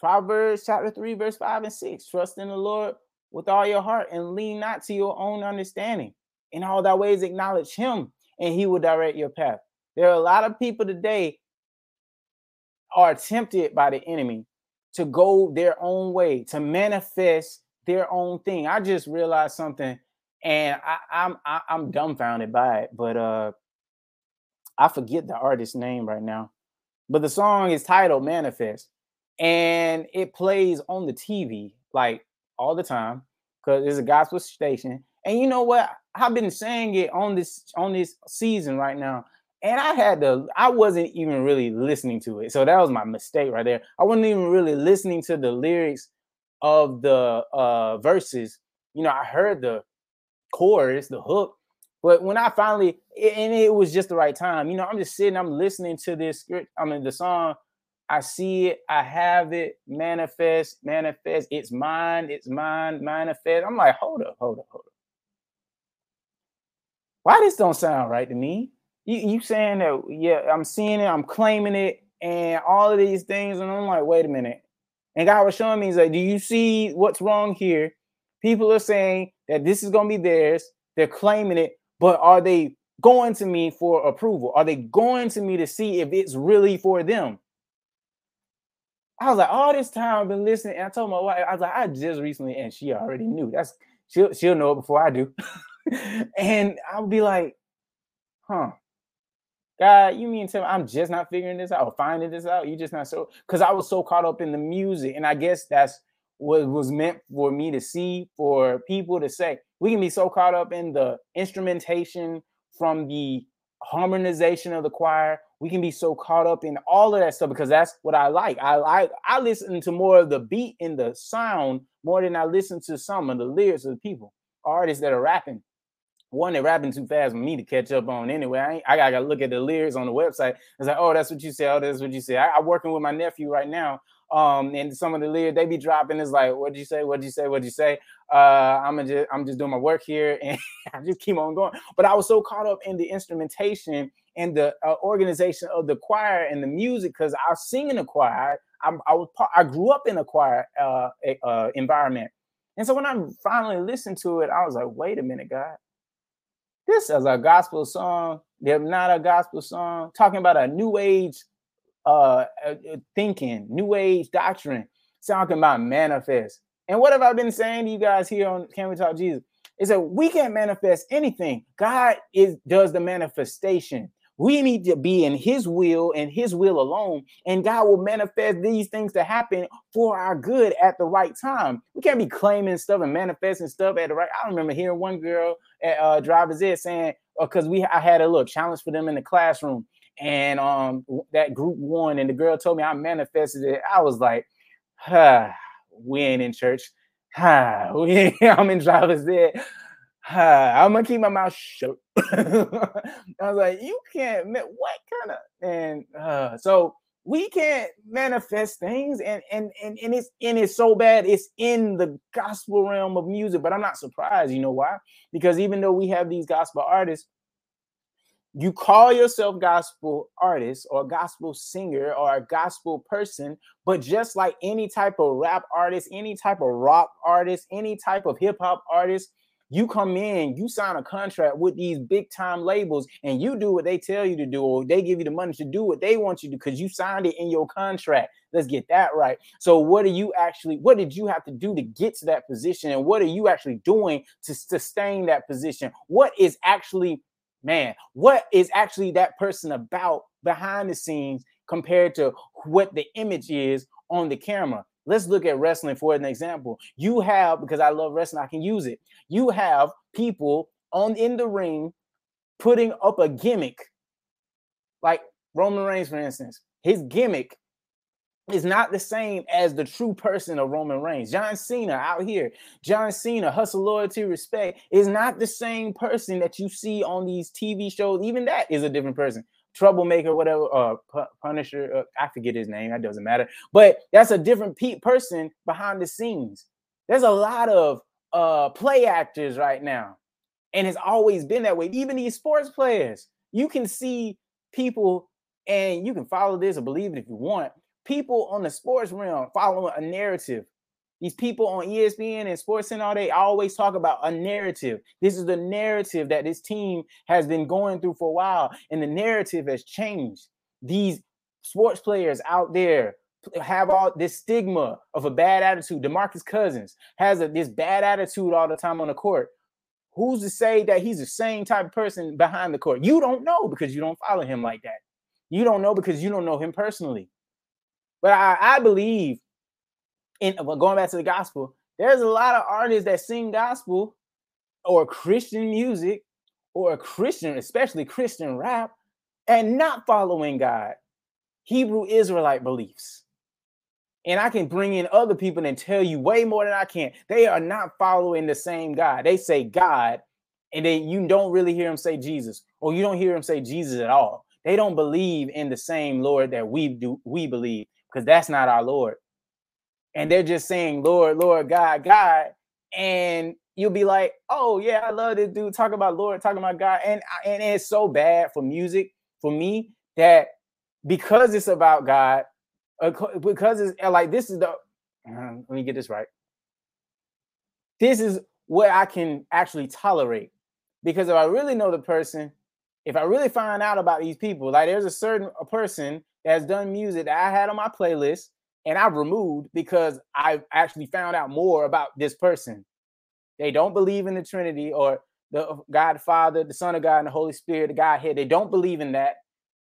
Proverbs chapter 3, verse 5 and 6. Trust in the Lord with all your heart and lean not to your own understanding. In all thy ways, acknowledge him, and he will direct your path. There are a lot of people today are tempted by the enemy to go their own way, to manifest their own thing. I just realized something and I, I'm I, I'm dumbfounded by it. But uh, I forget the artist's name right now. But the song is titled "Manifest," and it plays on the TV like all the time because it's a gospel station. And you know what? I've been saying it on this on this season right now and I had to, I wasn't even really listening to it. So that was my mistake right there. I wasn't even really listening to the lyrics of the uh verses. You know, I heard the chorus, the hook, but when I finally, and it was just the right time, you know, I'm just sitting, I'm listening to this script, I mean, the song, I see it, I have it, manifest, manifest, it's mine, it's mine, manifest. I'm like, hold up, hold up, hold up. Why this don't sound right to me? you, you saying that yeah i'm seeing it i'm claiming it and all of these things and i'm like wait a minute and god was showing me he's like do you see what's wrong here? People are saying that this is going to be theirs. They're claiming it but are they going to me for approval? Are they going to me to see if it's really for them? I was like, all this time I've been listening, and I told my wife, I was like, I just recently, and she already knew. That's she'll she'll know it before I do. and I'll be like, huh, God, you mean to me I'm just not figuring this out, finding this out? You just not so because I was so caught up in the music, and I guess that's what was meant for me to see, for people to say. We can be so caught up in the instrumentation from the harmonization of the choir. We can be so caught up in all of that stuff because that's what I like. I like I listen to more of the beat and the sound more than I listen to some of the lyrics of the people, artists that are rapping one, they're rapping too fast for me to catch up on anyway. I, I gotta look at the lyrics on the website. It's like, oh, that's what you say. Oh, that's what you say. I, am working with my nephew right now. Um, and some of the lyrics they be dropping is like, what'd you say? What'd you say? What'd you say? Uh, I'm just I'm just doing my work here, and I just keep on going. But I was so caught up in the instrumentation and the uh, organization of the choir and the music because I was singing a choir. I, I was I grew up in a choir uh, uh, environment, and so when I finally listened to it, I was like, wait a minute, God this is a gospel song. They're not a gospel song. Talking about a new age uh, uh, uh, thinking, new age doctrine, talking about manifest. And what have I been saying to you guys here on Can We Talk Jesus? Is that we can't manifest anything. God is does the manifestation. We need to be in his will and his will alone, and God will manifest these things to happen for our good at the right time. We can't be claiming stuff and manifesting stuff at the right. I remember hearing one girl uh, Driver's Ed saying, because uh, we I had a little challenge for them in the classroom, and um that group won, and the girl told me I manifested it. I was like, huh, we ain't in church. Huh, we I'm in Driver's Ed. Huh, I'm gonna keep my mouth shut. I was like, you can't. What kind of and uh, so we can't manifest things, and and and and it's and it's so bad. It's in the gospel realm of music, but I'm not surprised. You know why? Because even though we have these gospel artists, you call yourself gospel artist or gospel singer or a gospel person, but just like any type of rap artist, any type of rock artist, any type of hip hop artist you come in, you sign a contract with these big time labels, and you do what they tell you to do, or they give you the money to do what they want you to because you signed it in your contract. Let's get that right. So, what are you actually, what did you have to do to get to that position? And what are you actually doing to sustain that position? What is actually, man, what is actually that person about behind the scenes compared to what the image is on the camera? Let's look at wrestling for an example. You have, because I love wrestling, I can use it. You have people on in the ring putting up a gimmick, like Roman Reigns, for instance. His gimmick is not the same as the true person of Roman Reigns. John Cena out here, John Cena, hustle, loyalty, respect is not the same person that you see on these TV shows. Even that is a different person troublemaker, whatever, uh, Punisher. Uh, I forget his name. That doesn't matter. But that's a different pe- person behind the scenes. There's a lot of uh, play actors right now, and it's always been that way. Even these sports players, you can see people, and you can follow this or believe it if you want. People on the sports realm following a narrative these people on ESPN and Sports and all they always talk about a narrative. This is the narrative that this team has been going through for a while, and the narrative has changed. These sports players out there have all this stigma of a bad attitude. DeMarcus Cousins has a, this bad attitude all the time on the court. who's to say that he's the same type of person behind the court? You don't know because you don't follow him like that. You don't know because you don't know him personally. But I, I believe in going back to the gospel, there's a lot of artists that sing gospel or Christian music or Christian, especially Christian rap, and not following God, Hebrew Israelite beliefs. And I can bring in other people and tell you way more than I can. They are not following the same God. They say God, and then you don't really hear them say Jesus, or you don't hear them say Jesus at all. They don't believe in the same Lord that we do, we believe, because that's not our Lord. And they're just saying, Lord, Lord, God, God. And you'll be like, oh yeah, I love this dude talking about Lord, talking about God, and uh, and it's so bad for music for me that because it's about God, uh, because it's uh, like this is the uh, let me get this right. This is what I can actually tolerate because if I really know the person, if I really find out about these people, like there's a certain a person that's done music that I had on my playlist and I removed because I actually found out more about this person they don't believe in the Trinity or the uh, God Father, the Son of God, and the Holy Spirit, the Godhead. They don't believe in that.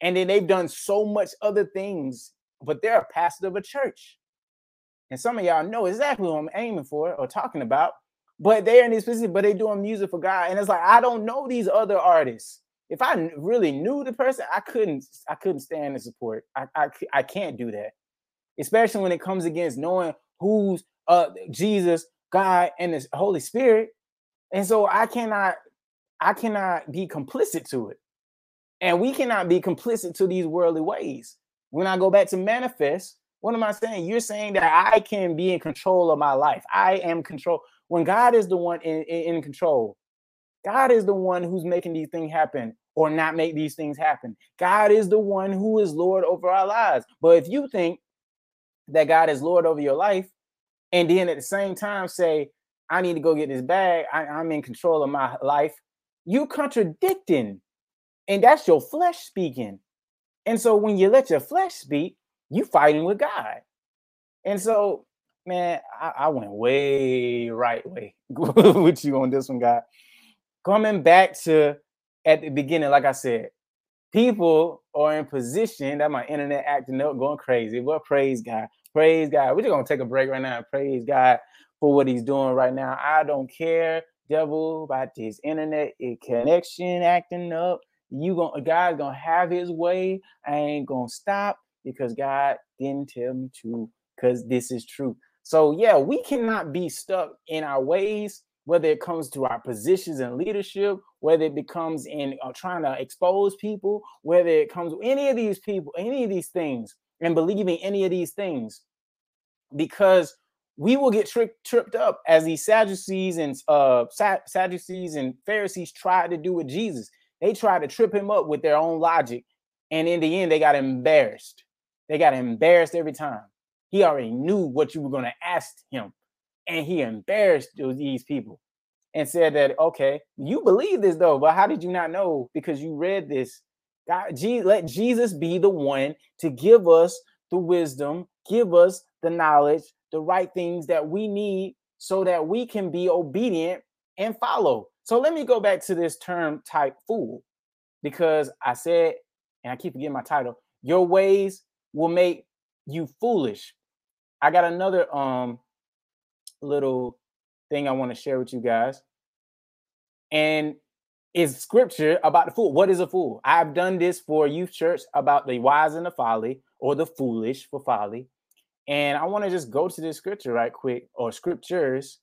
And then they've done so much other things, but they're a pastor of a church. And some of y'all know exactly what I'm aiming for or talking about. But they're in this position, but they're doing music for God. And it's like, I don't know these other artists. If I really knew the person, I couldn't, I couldn't stand the support. I, I, I can't do that. Especially when it comes against knowing who's uh Jesus God and the Holy Spirit. And so I cannot, I cannot be complicit to it. And we cannot be complicit to these worldly ways. When I go back to manifest, what am I saying? You're saying that I can be in control of my life. I am control. When God is the one in, in, in control, God is the one who's making these things happen or not make these things happen. God is the one who is Lord over our lives. But if you think that God is Lord over your life, and then at the same time say, I need to go get this bag. I, I'm in control of my life. You contradicting. And that's your flesh speaking. And so when you let your flesh speak, you fighting with God. And so, man, I, I went way right way with you on this one, God. Coming back to at the beginning, like I said, people are in position that my internet acting up, going crazy. But praise God. Praise God. We're just gonna take a break right now praise God for what He's doing right now. I don't care, devil, about this internet eh, connection acting up. You gonna God's gonna have His way. I ain't gonna stop because God didn't tell me to. Because this is true. So yeah, we cannot be stuck in our ways whether it comes to our positions and leadership, whether it becomes in uh, trying to expose people, whether it comes any of these people, any of these things, and believing any of these things because we will get tri- tripped up as these Sadducees and uh, Sadducees and Pharisees tried to do with Jesus. They tried to trip him up with their own logic, and in the end, they got embarrassed. They got embarrassed every time. He already knew what you were going to ask him, and he embarrassed these people and said that, okay, you believe this though, but how did you not know? Because you read this God, let Jesus be the one to give us the wisdom, give us the knowledge, the right things that we need so that we can be obedient and follow. So let me go back to this term type fool because I said, and I keep forgetting my title, your ways will make you foolish. I got another um little thing I want to share with you guys. And is scripture about the fool. What is a fool? I've done this for youth church about the wise and the folly, or the foolish for folly. And I want to just go to this scripture right quick, or scriptures,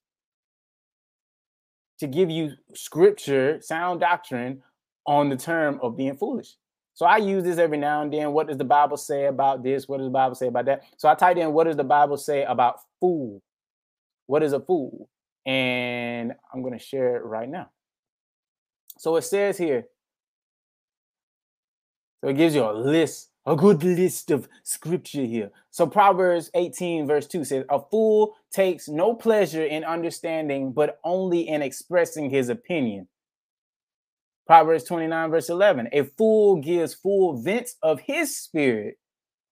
to give you scripture, sound doctrine on the term of being foolish. So I use this every now and then. What does the Bible say about this? What does the Bible say about that? So I type in, what does the Bible say about fool? What is a fool? And I'm going to share it right now. So it says here, so it gives you a list, a good list of scripture here. So Proverbs 18, verse 2 says, A fool takes no pleasure in understanding, but only in expressing his opinion. Proverbs 29, verse 11, a fool gives full vent of his spirit,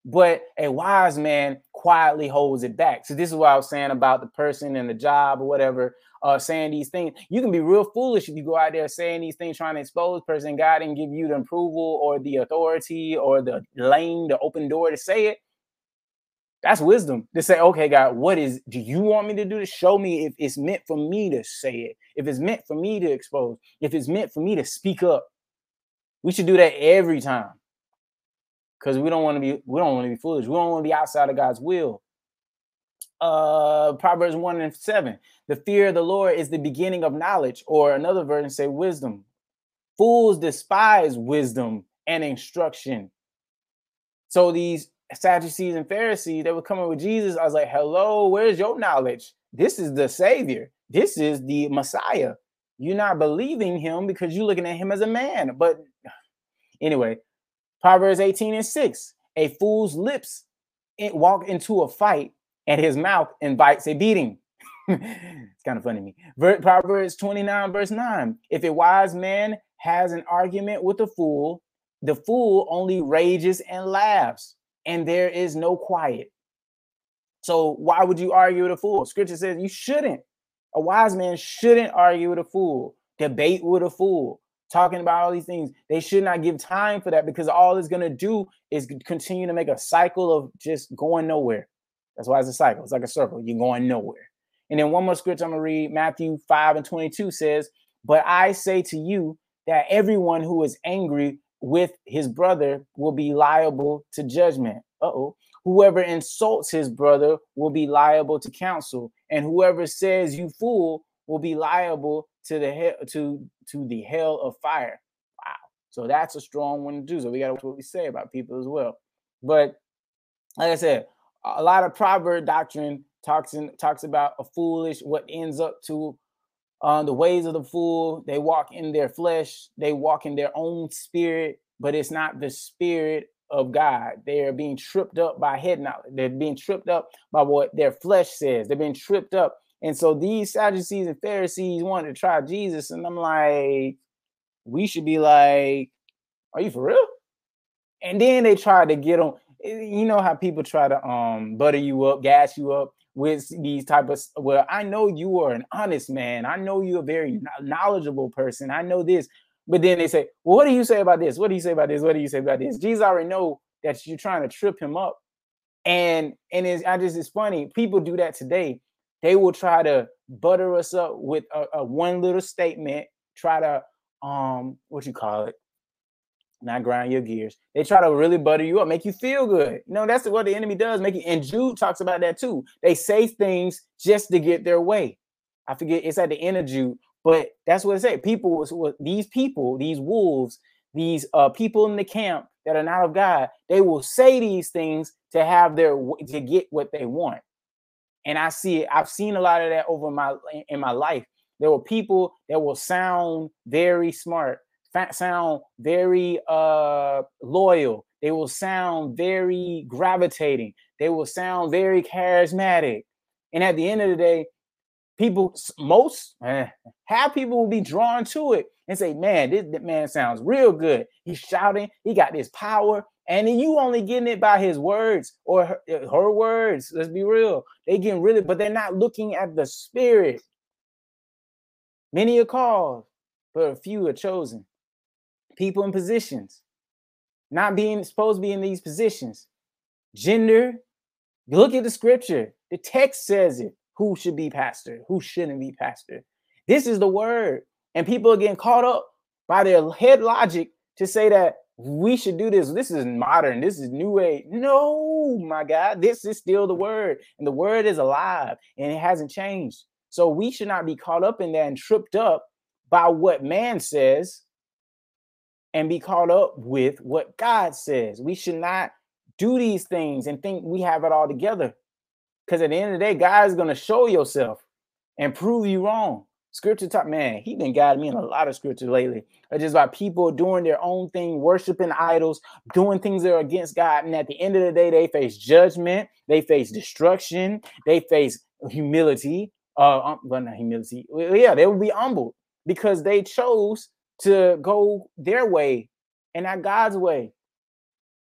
but a wise man quietly holds it back. So this is what I was saying about the person and the job or whatever, uh, saying these things. You can be real foolish if you go out there saying these things, trying to expose person. God didn't give you the approval or the authority or the lane, the open door to say it. That's wisdom to say, okay, God, what is, do you want me to do to show me if it's meant for me to say it, if it's meant for me to expose, if it's meant for me to speak up. We should do that every time because we don't want to be, we don't want to be foolish. We don't want to be outside of God's will. Uh, Proverbs 1 and 7. The fear of the Lord is the beginning of knowledge, or another version say wisdom. Fools despise wisdom and instruction. So these Sadducees and Pharisees that were coming with Jesus, I was like, hello, where's your knowledge? This is the Savior. This is the Messiah. You're not believing him because you're looking at him as a man. But anyway, Proverbs 18 and 6. A fool's lips walk into a fight, and his mouth invites a beating. it's kind of funny to me. Proverbs 29, verse 9. If a wise man has an argument with a fool, the fool only rages and laughs and there is no quiet. So why would you argue with a fool? Scripture says you shouldn't. A wise man shouldn't argue with a fool, debate with a fool, talking about all these things. They should not give time for that because all it's going to do is continue to make a cycle of just going nowhere. That's why it's a cycle. It's like a circle. You're going nowhere. And then one more scripture I'm going to read Matthew 5 and 22 says, But I say to you that everyone who is angry with his brother will be liable to judgment. Uh-oh. Whoever insults his brother will be liable to counsel, and whoever says you fool will be liable to the hell to to the hell of fire. Wow. So that's a strong one to do. So we got to watch what we say about people as well. But like I said, a lot of proverb doctrine talks in, talks about a foolish what ends up to uh, the ways of the fool, they walk in their flesh, they walk in their own spirit, but it's not the spirit of God. They are being tripped up by head knowledge. They're being tripped up by what their flesh says. They're being tripped up. And so these Sadducees and Pharisees wanted to try Jesus. And I'm like, we should be like, are you for real? And then they tried to get on. Eh, you know how people try to um butter you up, gas you up with these type of well i know you are an honest man i know you're a very knowledgeable person i know this but then they say well what do you say about this what do you say about this what do you say about this jesus already know that you're trying to trip him up and and it's i just it's funny people do that today they will try to butter us up with a, a one little statement try to um what you call it not grind your gears. They try to really butter you up, make you feel good. You know, that's what the enemy does. Make you and Jude talks about that too. They say things just to get their way. I forget it's at the end of Jude, but that's what it said. People these people, these wolves, these uh people in the camp that are not of God, they will say these things to have their to get what they want. And I see it, I've seen a lot of that over my in my life. There were people that will sound very smart sound very uh, loyal. They will sound very gravitating. They will sound very charismatic. And at the end of the day, people, most, eh, half people will be drawn to it and say, man, this, this man sounds real good. He's shouting, he got this power. And you only getting it by his words or her, her words. Let's be real. They getting really, but they're not looking at the spirit. Many are called, but a few are chosen people in positions, not being supposed to be in these positions. Gender, look at the scripture. The text says it. Who should be pastor? Who shouldn't be pastor? This is the word. And people are getting caught up by their head logic to say that we should do this. This is modern. This is new age. No, my God, this is still the word. And the word is alive and it hasn't changed. So we should not be caught up in that and tripped up by what man says and be caught up with what God says. We should not do these things and think we have it all together. Because at the end of the day, God is going to show yourself and prove you wrong. Scripture talk, man, he been guiding me in a lot of scripture lately. It's just about people doing their own thing, worshiping idols, doing things that are against God. And at the end of the day, they face judgment, they face destruction, they face humility. Uh, um, well, not humility. Yeah, they will be humbled because they chose to go their way and not God's way.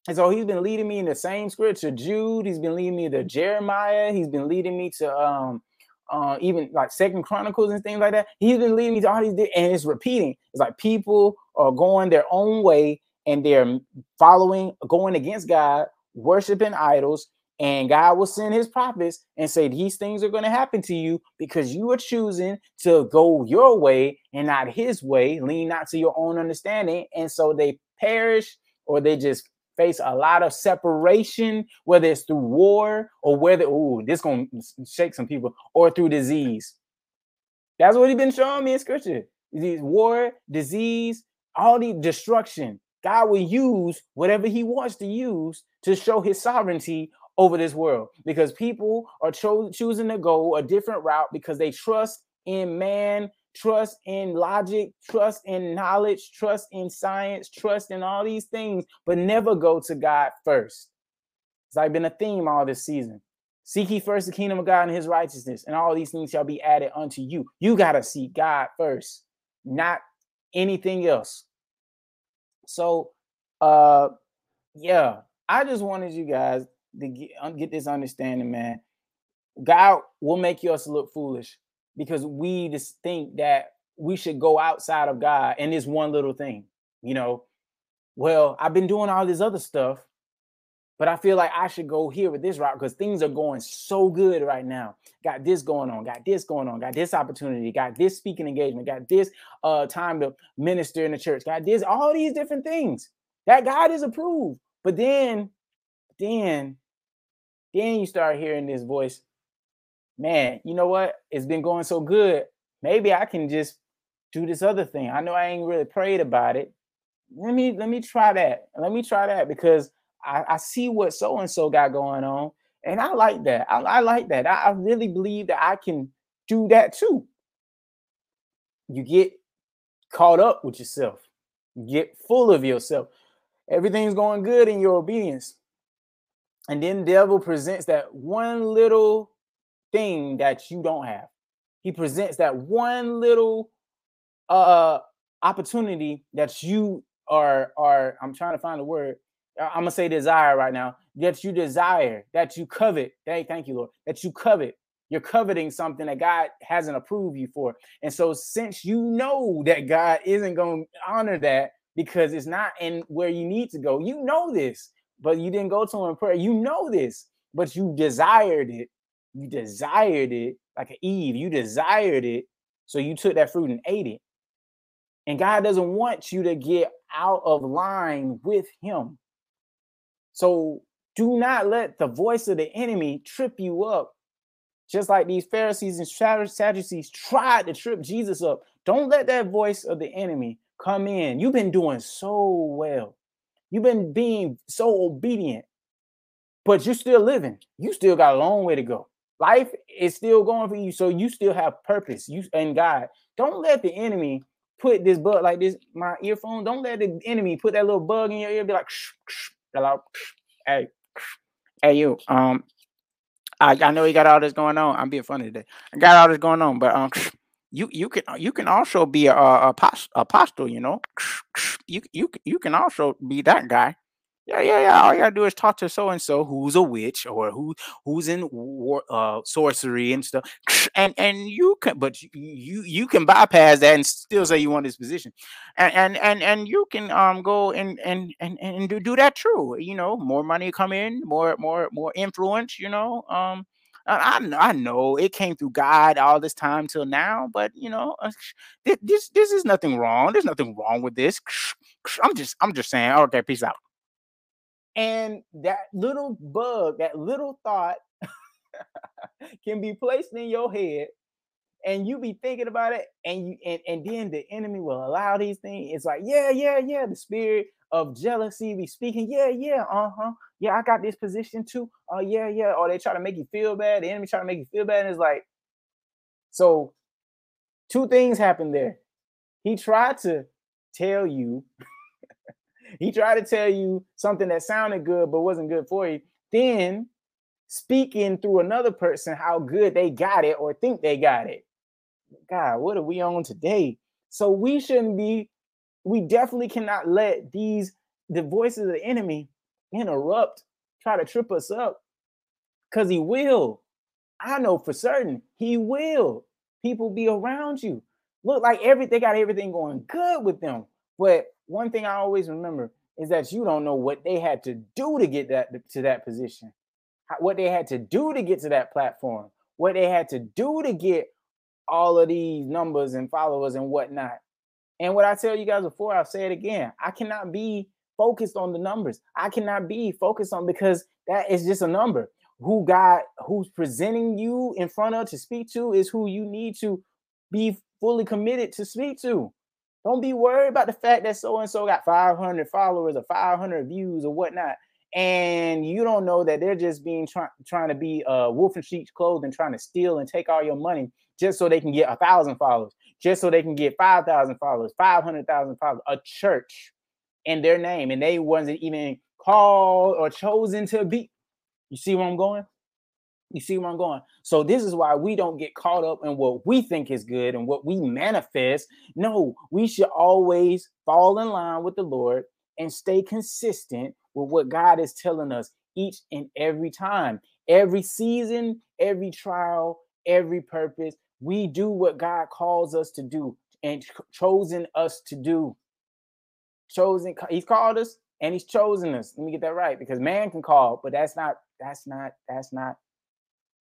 And so he's been leading me in the same scripture, Jude. He's been leading me to Jeremiah. He's been leading me to um, uh, even like Second Chronicles and things like that. He's been leading me to all these, and it's repeating. It's like people are going their own way and they're following, going against God, worshiping idols, and God will send his prophets and say, These things are going to happen to you because you are choosing to go your way and not his way, lean not to your own understanding. And so they perish or they just face a lot of separation, whether it's through war or whether, oh, this going to shake some people, or through disease. That's what he's been showing me in scripture. These war, disease, all the destruction. God will use whatever he wants to use to show his sovereignty over this world because people are cho- choosing to go a different route because they trust in man, trust in logic, trust in knowledge, trust in science, trust in all these things, but never go to God first. It's like been a theme all this season. Seek ye first the kingdom of God and his righteousness, and all these things shall be added unto you. You got to seek God first, not anything else. So, uh, yeah, I just wanted you guys to get, get this understanding, man. God will make us look foolish because we just think that we should go outside of God and this one little thing, you know. Well, I've been doing all this other stuff, but I feel like I should go here with this route because things are going so good right now. Got this going on, got this going on, got this opportunity, got this speaking engagement, got this uh time to minister in the church, got this, all these different things that God is approved. But then, then then you start hearing this voice, man, you know what? It's been going so good. Maybe I can just do this other thing. I know I ain't really prayed about it. Let me let me try that. Let me try that because I, I see what so and so got going on, and I like that. I, I like that. I, I really believe that I can do that too. You get caught up with yourself. You get full of yourself. Everything's going good in your obedience. And then devil presents that one little thing that you don't have. He presents that one little uh opportunity that you are are I'm trying to find the word. I'm gonna say desire right now. That you desire, that you covet. Thank, thank you, Lord. That you covet. You're coveting something that God hasn't approved you for. And so, since you know that God isn't going to honor that because it's not in where you need to go, you know this but you didn't go to him in prayer. You know this, but you desired it. You desired it like an Eve. You desired it. So you took that fruit and ate it. And God doesn't want you to get out of line with him. So do not let the voice of the enemy trip you up. Just like these Pharisees and Sadducees tried to trip Jesus up. Don't let that voice of the enemy come in. You've been doing so well. You've been being so obedient, but you're still living. You still got a long way to go. Life is still going for you, so you still have purpose. You and God. Don't let the enemy put this bug like this. My earphone. Don't let the enemy put that little bug in your ear. Be like, hey, hey, you. Um, I, I know you got all this going on. I'm being funny today. I got all this going on, but um, you you can you can also be a, a, apostle. You know, you you you can also be that guy. Yeah, yeah, yeah. All you gotta do is talk to so and so who's a witch or who who's in war, uh, sorcery and stuff, and and you can, but you you can bypass that and still say you want this position, and and and, and you can um go and and and and do, do that true. You know, more money come in, more more more influence. You know, um, I, I know it came through God all this time till now, but you know, uh, this this is nothing wrong. There's nothing wrong with this. I'm just I'm just saying. Okay, peace out. And that little bug, that little thought, can be placed in your head, and you be thinking about it, and you and, and then the enemy will allow these things. It's like, yeah, yeah, yeah. The spirit of jealousy be speaking, yeah, yeah, uh-huh yeah, I got this position too. Oh, uh, yeah, yeah. Or they try to make you feel bad. The enemy try to make you feel bad. And it's like, so two things happened there. He tried to tell you, he tried to tell you something that sounded good but wasn't good for you. Then speaking through another person how good they got it or think they got it. God, what are we on today? So we shouldn't be, we definitely cannot let these the voices of the enemy interrupt, try to trip us up, because he will. I know for certain he will. People be around you. Look like every they got everything going good with them. But one thing I always remember is that you don't know what they had to do to get that to that position, what they had to do to get to that platform, what they had to do to get all of these numbers and followers and whatnot. And what I tell you guys before, I'll say it again. I cannot be focused on the numbers. I cannot be focused on because that is just a number. Who God, who's presenting you in front of to speak to is who you need to be fully committed to speak to. Don't be worried about the fact that so and so got 500 followers or 500 views or whatnot. And you don't know that they're just being trying trying to be uh, wolf in sheep's clothing, trying to steal and take all your money just so they can get a thousand followers, just so they can get 5,000 followers, 500,000 followers, a church in their name. And they wasn't even called or chosen to be. You see where I'm going? You see where I'm going? So this is why we don't get caught up in what we think is good and what we manifest. No, we should always fall in line with the Lord and stay consistent with what God is telling us each and every time. Every season, every trial, every purpose, we do what God calls us to do and chosen us to do. Chosen, he's called us and he's chosen us. Let me get that right because man can call, but that's not, that's not, that's not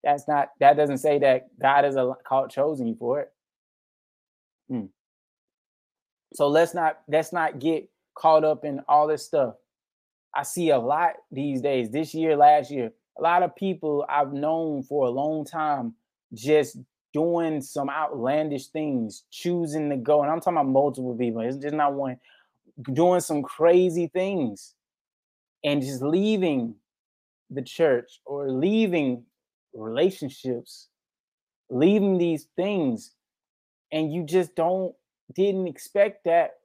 that's not that doesn't say that God has called chosen you for it. Hmm. So let's not let's not get caught up in all this stuff. I see a lot these days, this year, last year, a lot of people I've known for a long time just doing some outlandish things, choosing to go. And I'm talking about multiple people, it's just not one, doing some crazy things and just leaving the church or leaving relationships, leaving these things, and you just don't didn't expect that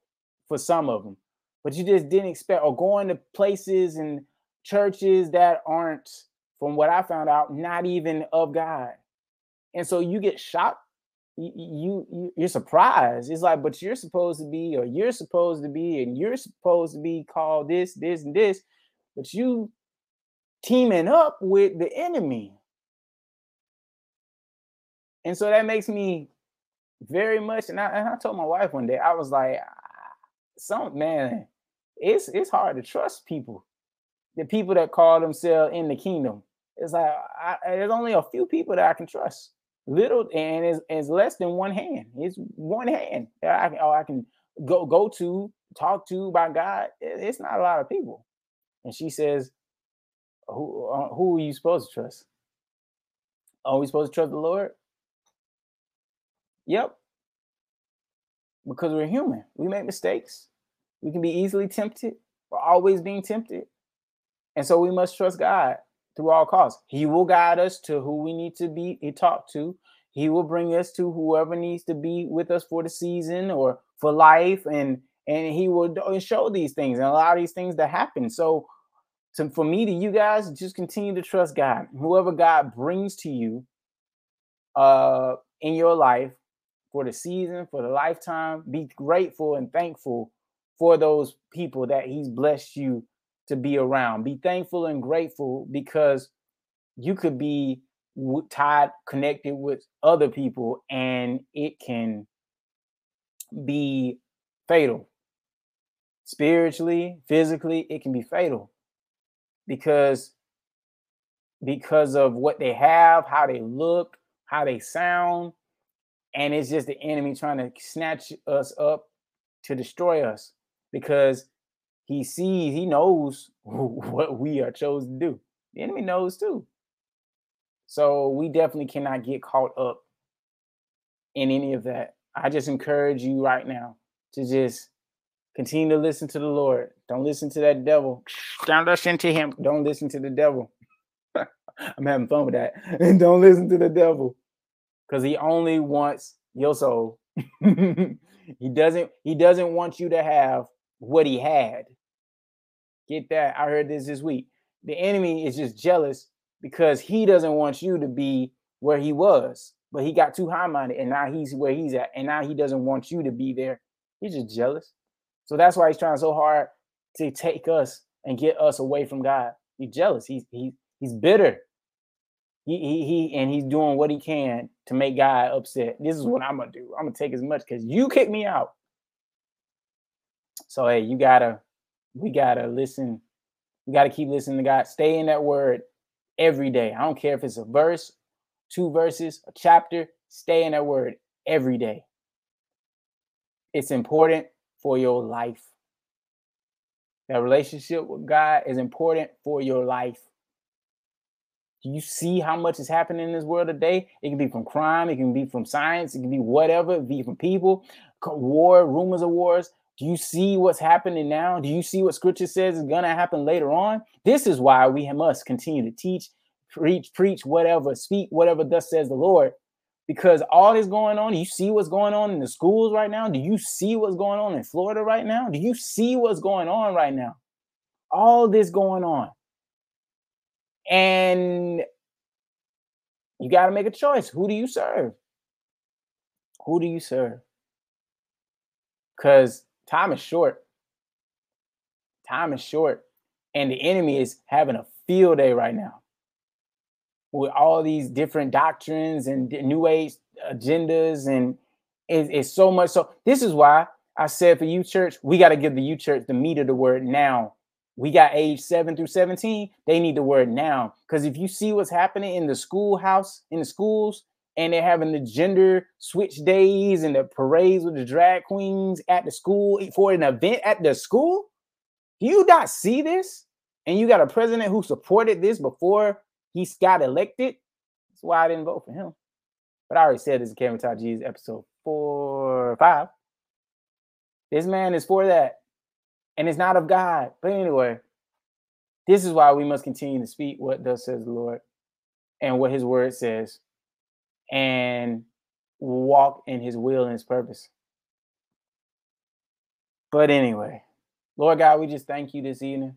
for some of them, but you just didn't expect or going to places and churches that aren't, from what I found out, not even of God, and so you get shocked. You, you you're surprised. It's like, but you're supposed to be, or you're supposed to be, and you're supposed to be called this, this, and this, but you teaming up with the enemy and so that makes me very much. And I, and I told my wife one day, I was like, "Some man, it's it's hard to trust people. The people that call themselves in the kingdom. It's like I, there's only a few people that I can trust. Little and it's, it's less than one hand. It's one hand that I can, oh, I can go go to talk to by God. It's not a lot of people. And she says, "Who uh, who are you supposed to trust? Are we supposed to trust the Lord?" Yep. Because we're human. We make mistakes. We can be easily tempted. We're always being tempted. And so we must trust God through all costs. He will guide us to who we need to be and talk to. He will bring us to whoever needs to be with us for the season or for life. And and he will show these things and allow these things to happen. So to, for me to you guys, just continue to trust God. Whoever God brings to you uh in your life, for the season, for the lifetime. Be grateful and thankful for those people that He's blessed you to be around. Be thankful and grateful because you could be tied, connected with other people, and it can be fatal. Spiritually, physically, it can be fatal because because of what they have, how they look, how they sound, and it's just the enemy trying to snatch us up to destroy us because he sees he knows what we are chosen to do. The enemy knows too. So we definitely cannot get caught up in any of that. I just encourage you right now to just continue to listen to the lord. Don't listen to that devil. Don't listen to him. Don't listen to the devil. I'm having fun with that. And don't listen to the devil because he only wants your soul. he doesn't he doesn't want you to have what he had. Get that? I heard this this week. The enemy is just jealous because he doesn't want you to be where he was, but he got too high-minded and now he's where he's at and now he doesn't want you to be there. He's just jealous. So that's why he's trying so hard to take us and get us away from God. He's jealous. He's he, he's bitter. He, he he and he's doing what he can to make God upset. This is what I'm gonna do. I'm gonna take as much because you kicked me out. So hey, you gotta, we gotta listen. We gotta keep listening to God. Stay in that word every day. I don't care if it's a verse, two verses, a chapter. Stay in that word every day. It's important for your life. That relationship with God is important for your life. Do you see how much is happening in this world today? It can be from crime, it can be from science, it can be whatever, it can be from people, war, rumors of wars. Do you see what's happening now? Do you see what scripture says is going to happen later on? This is why we must continue to teach, preach, preach, whatever, speak, whatever thus says the Lord. Because all this going on, you see what's going on in the schools right now? Do you see what's going on in Florida right now? Do you see what's going on right now? All this going on. And you got to make a choice. Who do you serve? Who do you serve? Because Time is short. Time is short. And the enemy is having a field day right now with all these different doctrines and new age agendas. And it's, it's so much. So, this is why I said for you, church, we got to give the you church the meat of the word now. We got age seven through 17. They need the word now. Because if you see what's happening in the schoolhouse, in the schools, and they're having the gender switch days and the parades with the drag queens at the school for an event at the school. Do you not see this? And you got a president who supported this before he got elected. That's why I didn't vote for him. But I already said this in Kevin Talk G's episode four or five. This man is for that. And it's not of God. But anyway, this is why we must continue to speak what thus says the Lord and what his word says and walk in his will and his purpose. But anyway, Lord God, we just thank you this evening.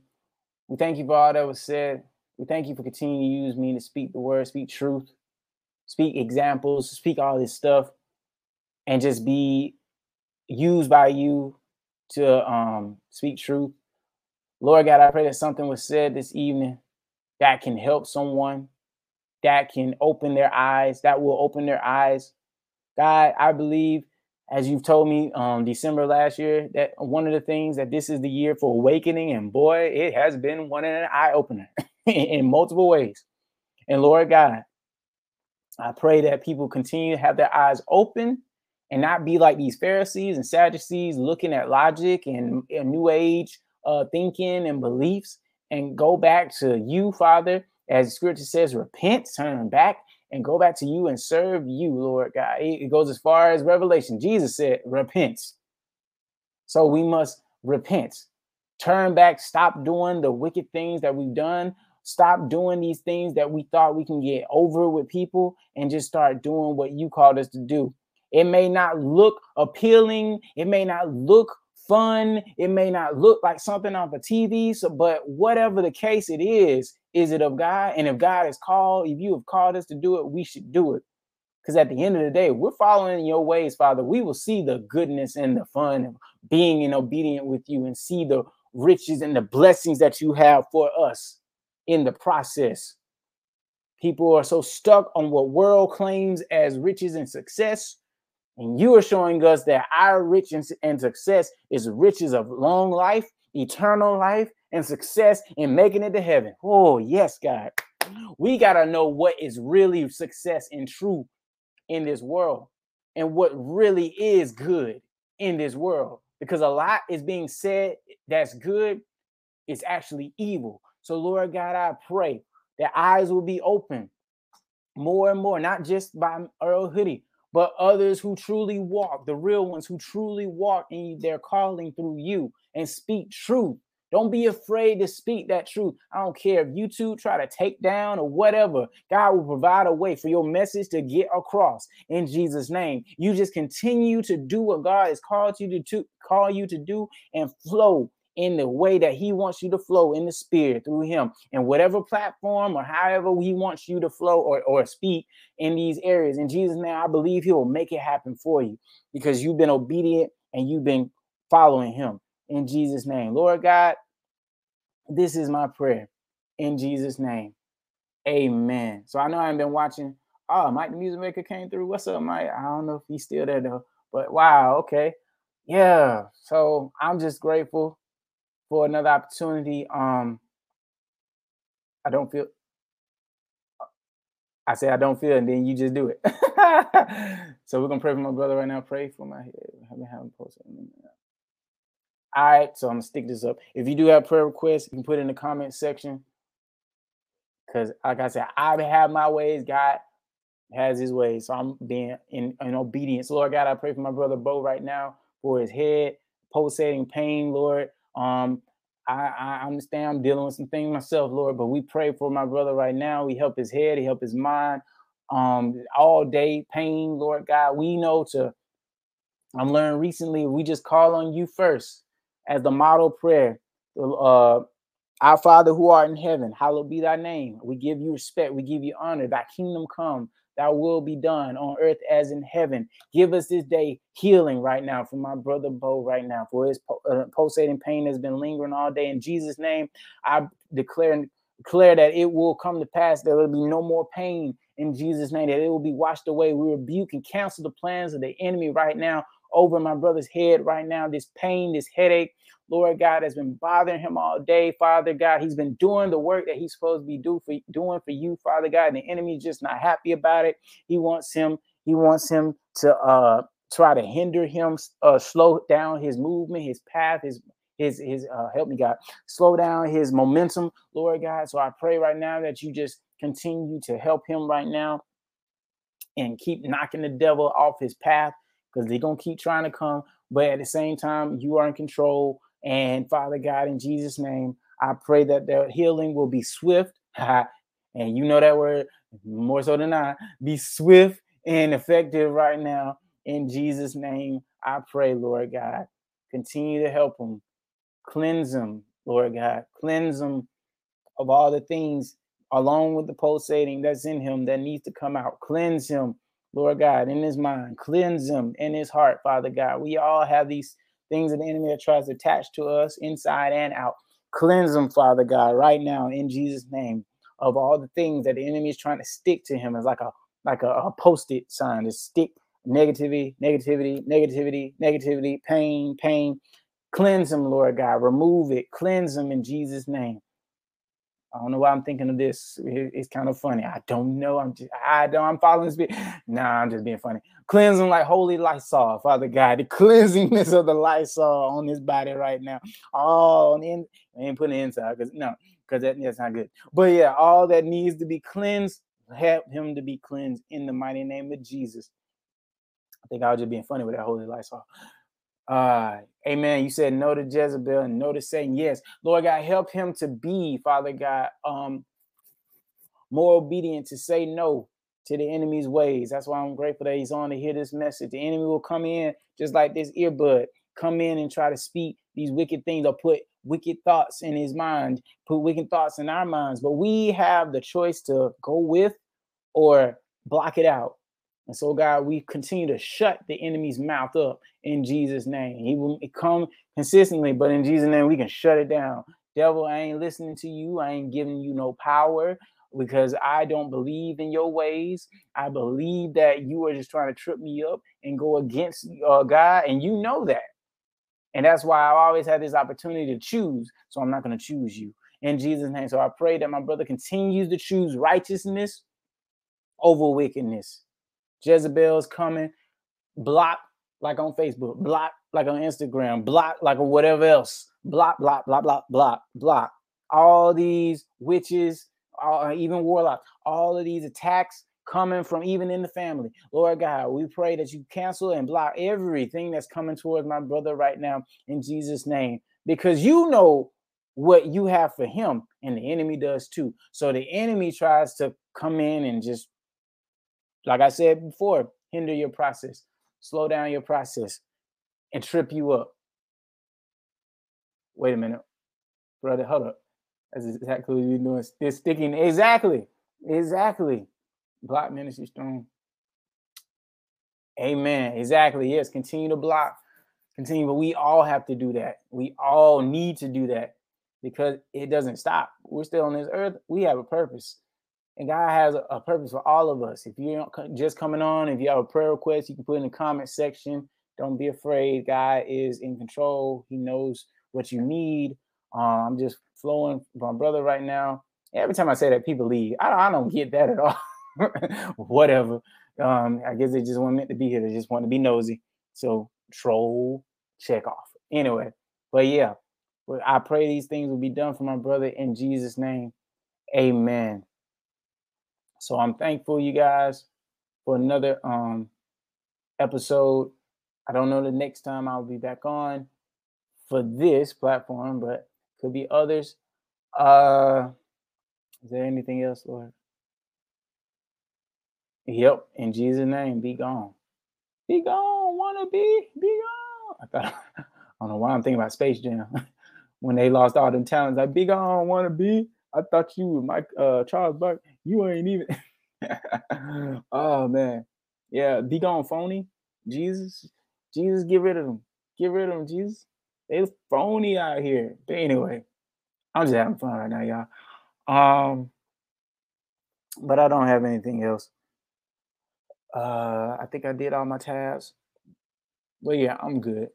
We thank you for all that was said. We thank you for continuing to use me to speak the word, speak truth, speak examples, speak all this stuff, and just be used by you to um, speak truth. Lord God, I pray that something was said this evening that can help someone that can open their eyes, that will open their eyes. God, I believe, as you've told me um December last year, that one of the things that this is the year for awakening, and boy, it has been one an eye opener in multiple ways. And Lord God, I pray that people continue to have their eyes open and not be like these Pharisees and Sadducees looking at logic and, and new age uh, thinking and beliefs and go back to you, Father, as scripture says, repent, turn back, and go back to you and serve you, Lord God. It goes as far as Revelation. Jesus said, repent. So we must repent, turn back, stop doing the wicked things that we've done, stop doing these things that we thought we can get over with people, and just start doing what you called us to do. It may not look appealing, it may not look fun. It may not look like something off the TV, so but whatever the case it is, is it of God? And if God has called, if you have called us to do it, we should do it. Because at the end of the day, we're following your ways, Father. We will see the goodness and the fun of being in obedient with you and see the riches and the blessings that you have for us in the process. People are so stuck on what world claims as riches and success and you are showing us that our riches and success is riches of long life, eternal life, and success in making it to heaven. Oh, yes, God. We got to know what is really success and true in this world and what really is good in this world. Because a lot is being said that's good, it's actually evil. So, Lord God, I pray that eyes will be open more and more, not just by Earl Hoodie, but others who truly walk, the real ones who truly walk in their calling through you and speak truth. Don't be afraid to speak that truth. I don't care if YouTube try to take down or whatever. God will provide a way for your message to get across in Jesus' name. You just continue to do what God has called you to, to call you to do and flow in the way that he wants you to flow in the spirit through him and whatever platform or however he wants you to flow or, or speak in these areas in jesus name i believe he will make it happen for you because you've been obedient and you've been following him in jesus name lord god This is my prayer in Jesus' name. Amen. So I know I haven't been watching. Oh, Mike the Music Maker came through. What's up, Mike? I don't know if he's still there though. But wow, okay. Yeah. So I'm just grateful for another opportunity. Um, I don't feel I say I don't feel, and then you just do it. so we're gonna pray for my brother right now. Pray for my head. I've been having posted. All right, so I'm gonna stick this up. If you do have prayer requests, you can put in the comment section. Cause like I said, I have my ways. God has His ways, so I'm being in, in obedience. Lord God, I pray for my brother Bo right now for his head pulsating pain. Lord, um, I, I understand I'm dealing with some things myself, Lord, but we pray for my brother right now. We help his head, he help his mind. Um, all day pain, Lord God. We know to I'm learning recently, we just call on you first as the model prayer. Uh, our Father who art in heaven, hallowed be thy name. We give you respect, we give you honor. Thy kingdom come, thy will be done on earth as in heaven. Give us this day healing right now for my brother Bo right now, for his uh, pulsating pain has been lingering all day. In Jesus' name, I declare declare that it will come to pass. There will be no more pain in Jesus' name, that it will be washed away. We rebuke and cancel the plans of the enemy right now over my brother's head right now. This pain, this headache, Lord God, has been bothering him all day. Father God, he's been doing the work that he's supposed to be do for, doing for you, Father God. And the enemy's just not happy about it. He wants him, he wants him to uh try to hinder him, uh slow down his movement, his path, his his his uh help me God, slow down his momentum, Lord God. So I pray right now that you just continue to help him right now and keep knocking the devil off his path because they're gonna keep trying to come. But at the same time, you are in control. And Father God, in Jesus' name, I pray that their healing will be swift. and you know that word more so than I. Be swift and effective right now. In Jesus' name, I pray, Lord God. Continue to help them. Cleanse them, Lord God. Cleanse them of all the things along with the pulsating that's in him that needs to come out. Cleanse him, Lord God, in his mind. Cleanse him in his heart, Father God. We all have these things of the enemy that tries to attach to us inside and out. Cleanse them, Father God, right now in Jesus' name of all the things that the enemy is trying to stick to him as like a like a, a post-it sign to stick negativity, negativity, negativity, negativity, pain, pain. Cleanse them, Lord God. Remove it. Cleanse them in Jesus' name. I don't know why I'm thinking of this. It's kind of funny. I don't know. I'm just, I don't, I'm following this. Nah, I'm just being funny. Cleansing like holy Lysol, Father God. The cleansingness of the Lysol on his body right now. All in, I ain't putting it inside because no, because that, that's not good. But yeah, all that needs to be cleansed, help him to be cleansed in the mighty name of Jesus. I think I was just being funny with that holy Lysol. Uh, amen. You said no to Jezebel and no to Satan. Yes, Lord God, help him to be, Father God, um, more obedient to say no to the enemy's ways. That's why I'm grateful that he's on to hear this message. The enemy will come in just like this earbud, come in and try to speak these wicked things or put wicked thoughts in his mind, put wicked thoughts in our minds. But we have the choice to go with or block it out. And so, God, we continue to shut the enemy's mouth up in Jesus' name. He will come consistently, but in Jesus' name, we can shut it down. Devil, I ain't listening to you. I ain't giving you no power because I don't believe in your ways. I believe that you are just trying to trip me up and go against uh, God, and you know that. And that's why I've always had this opportunity to choose. So I'm not going to choose you in Jesus' name. So I pray that my brother continues to choose righteousness over wickedness Jezebel's coming. Block like on Facebook, block like on Instagram, block like on whatever else. Block, block, block, block, block, block. All these witches, uh, even warlocks, all of these attacks coming from even in the family. Lord God, we pray that you cancel and block everything that's coming towards my brother right now in Jesus' name, because you know what you have for him, and the enemy does too. So the enemy tries to come in and just like I said before, hinder your process, slow down your process, and trip you up. Wait a minute, brother, hold up. That's exactly what you're doing. They're sticking. Exactly. Exactly. Block ministry strong. Amen. Exactly. Yes. Continue to block. Continue. But we all have to do that. We all need to do that. because it doesn't stop. We're still on this earth. We have a purpose. And God has a, purpose for all of us. If you're just coming on, if you have a prayer request, you can put it in the comment section. Don't be afraid. God is in control. He knows what you need. Uh, I'm just flowing my brother right now. Every time I say that, people leave. I, I don't get that at all. Whatever. Um, I guess they just weren't meant to be here. They just want to be nosy. So troll, check off. Anyway, but yeah, I pray these things will be done for my brother in Jesus' name. Amen. So I'm thankful, you guys, for another um episode. I don't know the next time I'll be back on for this platform, but could be others. Uh is there anything else, Lord? Yep, in Jesus' name, be gone. Be gone, wanna be, be gone. I thought I don't know why I'm thinking about Space Jam. when they lost all them talents, like be gone, wanna be. I thought you were Mike uh Charles Buck. You ain't even oh man. Yeah, be gone phony. Jesus. Jesus, get rid of them. Get rid of them, Jesus. They phony out here. But anyway, I'm just having fun right now, y'all. Um, but I don't have anything else. Uh, I think I did all my tabs. But yeah, I'm good.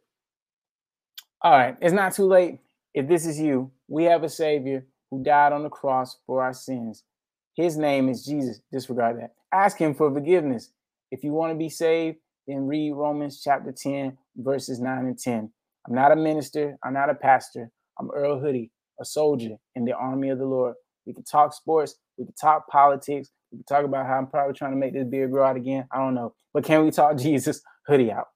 All right, it's not too late. If this is you, we have a Savior who died on the cross for our sins. His name is Jesus. Disregard that. Ask Him for forgiveness. If you want to be saved, then read Romans chapter 10, verses 9 and 10. I'm not a minister. I'm not a pastor. I'm Earl Hoodie, a soldier in the army of the Lord. We can talk sports. We can talk politics. We can talk about how I'm probably trying to make this beard grow out again. I don't know. But can we talk Jesus? Hoodie out.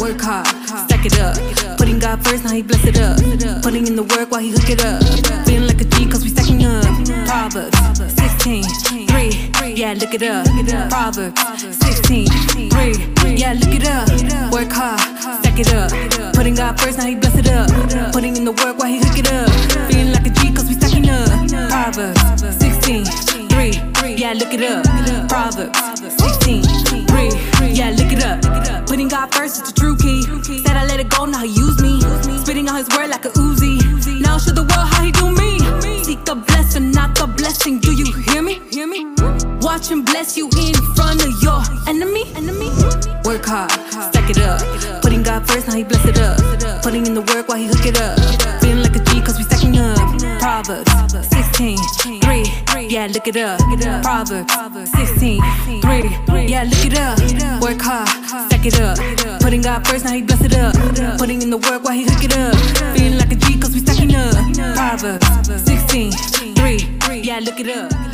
Work hard, stack it up. Putting God first, now he bless it up. Putting in the work while he hook it up. Feeling like a G cause we stacking up. Proverbs 16, 3. Yeah, look it up. Proverbs 16, 3. Yeah, look it up. Work hard, stack it up. Putting God first, now he bless it up. Putting in the work while he hook it up. Feeling like a G cause we stacking up. Proverbs 16, 3. Yeah, look it up. Proverbs 16, 3. Yeah, look it up. Putting God first is the true key. Said I let it go, now he Watch him bless you in front of your enemy. Enemy. Work hard, stack it up. Putting God first, now he bless it up. Putting in the work while he hook it up. Feeling like a G cause we stacking up. Proverbs 16, 3. Yeah, look it up. Proverbs 16, 3. Yeah, look it up. Work hard, stack it up. Putting God first, now he bless it up. Putting in the work while he hook it up. Feeling like a G cause we stacking up. Proverbs 16, 3. Yeah, look it up.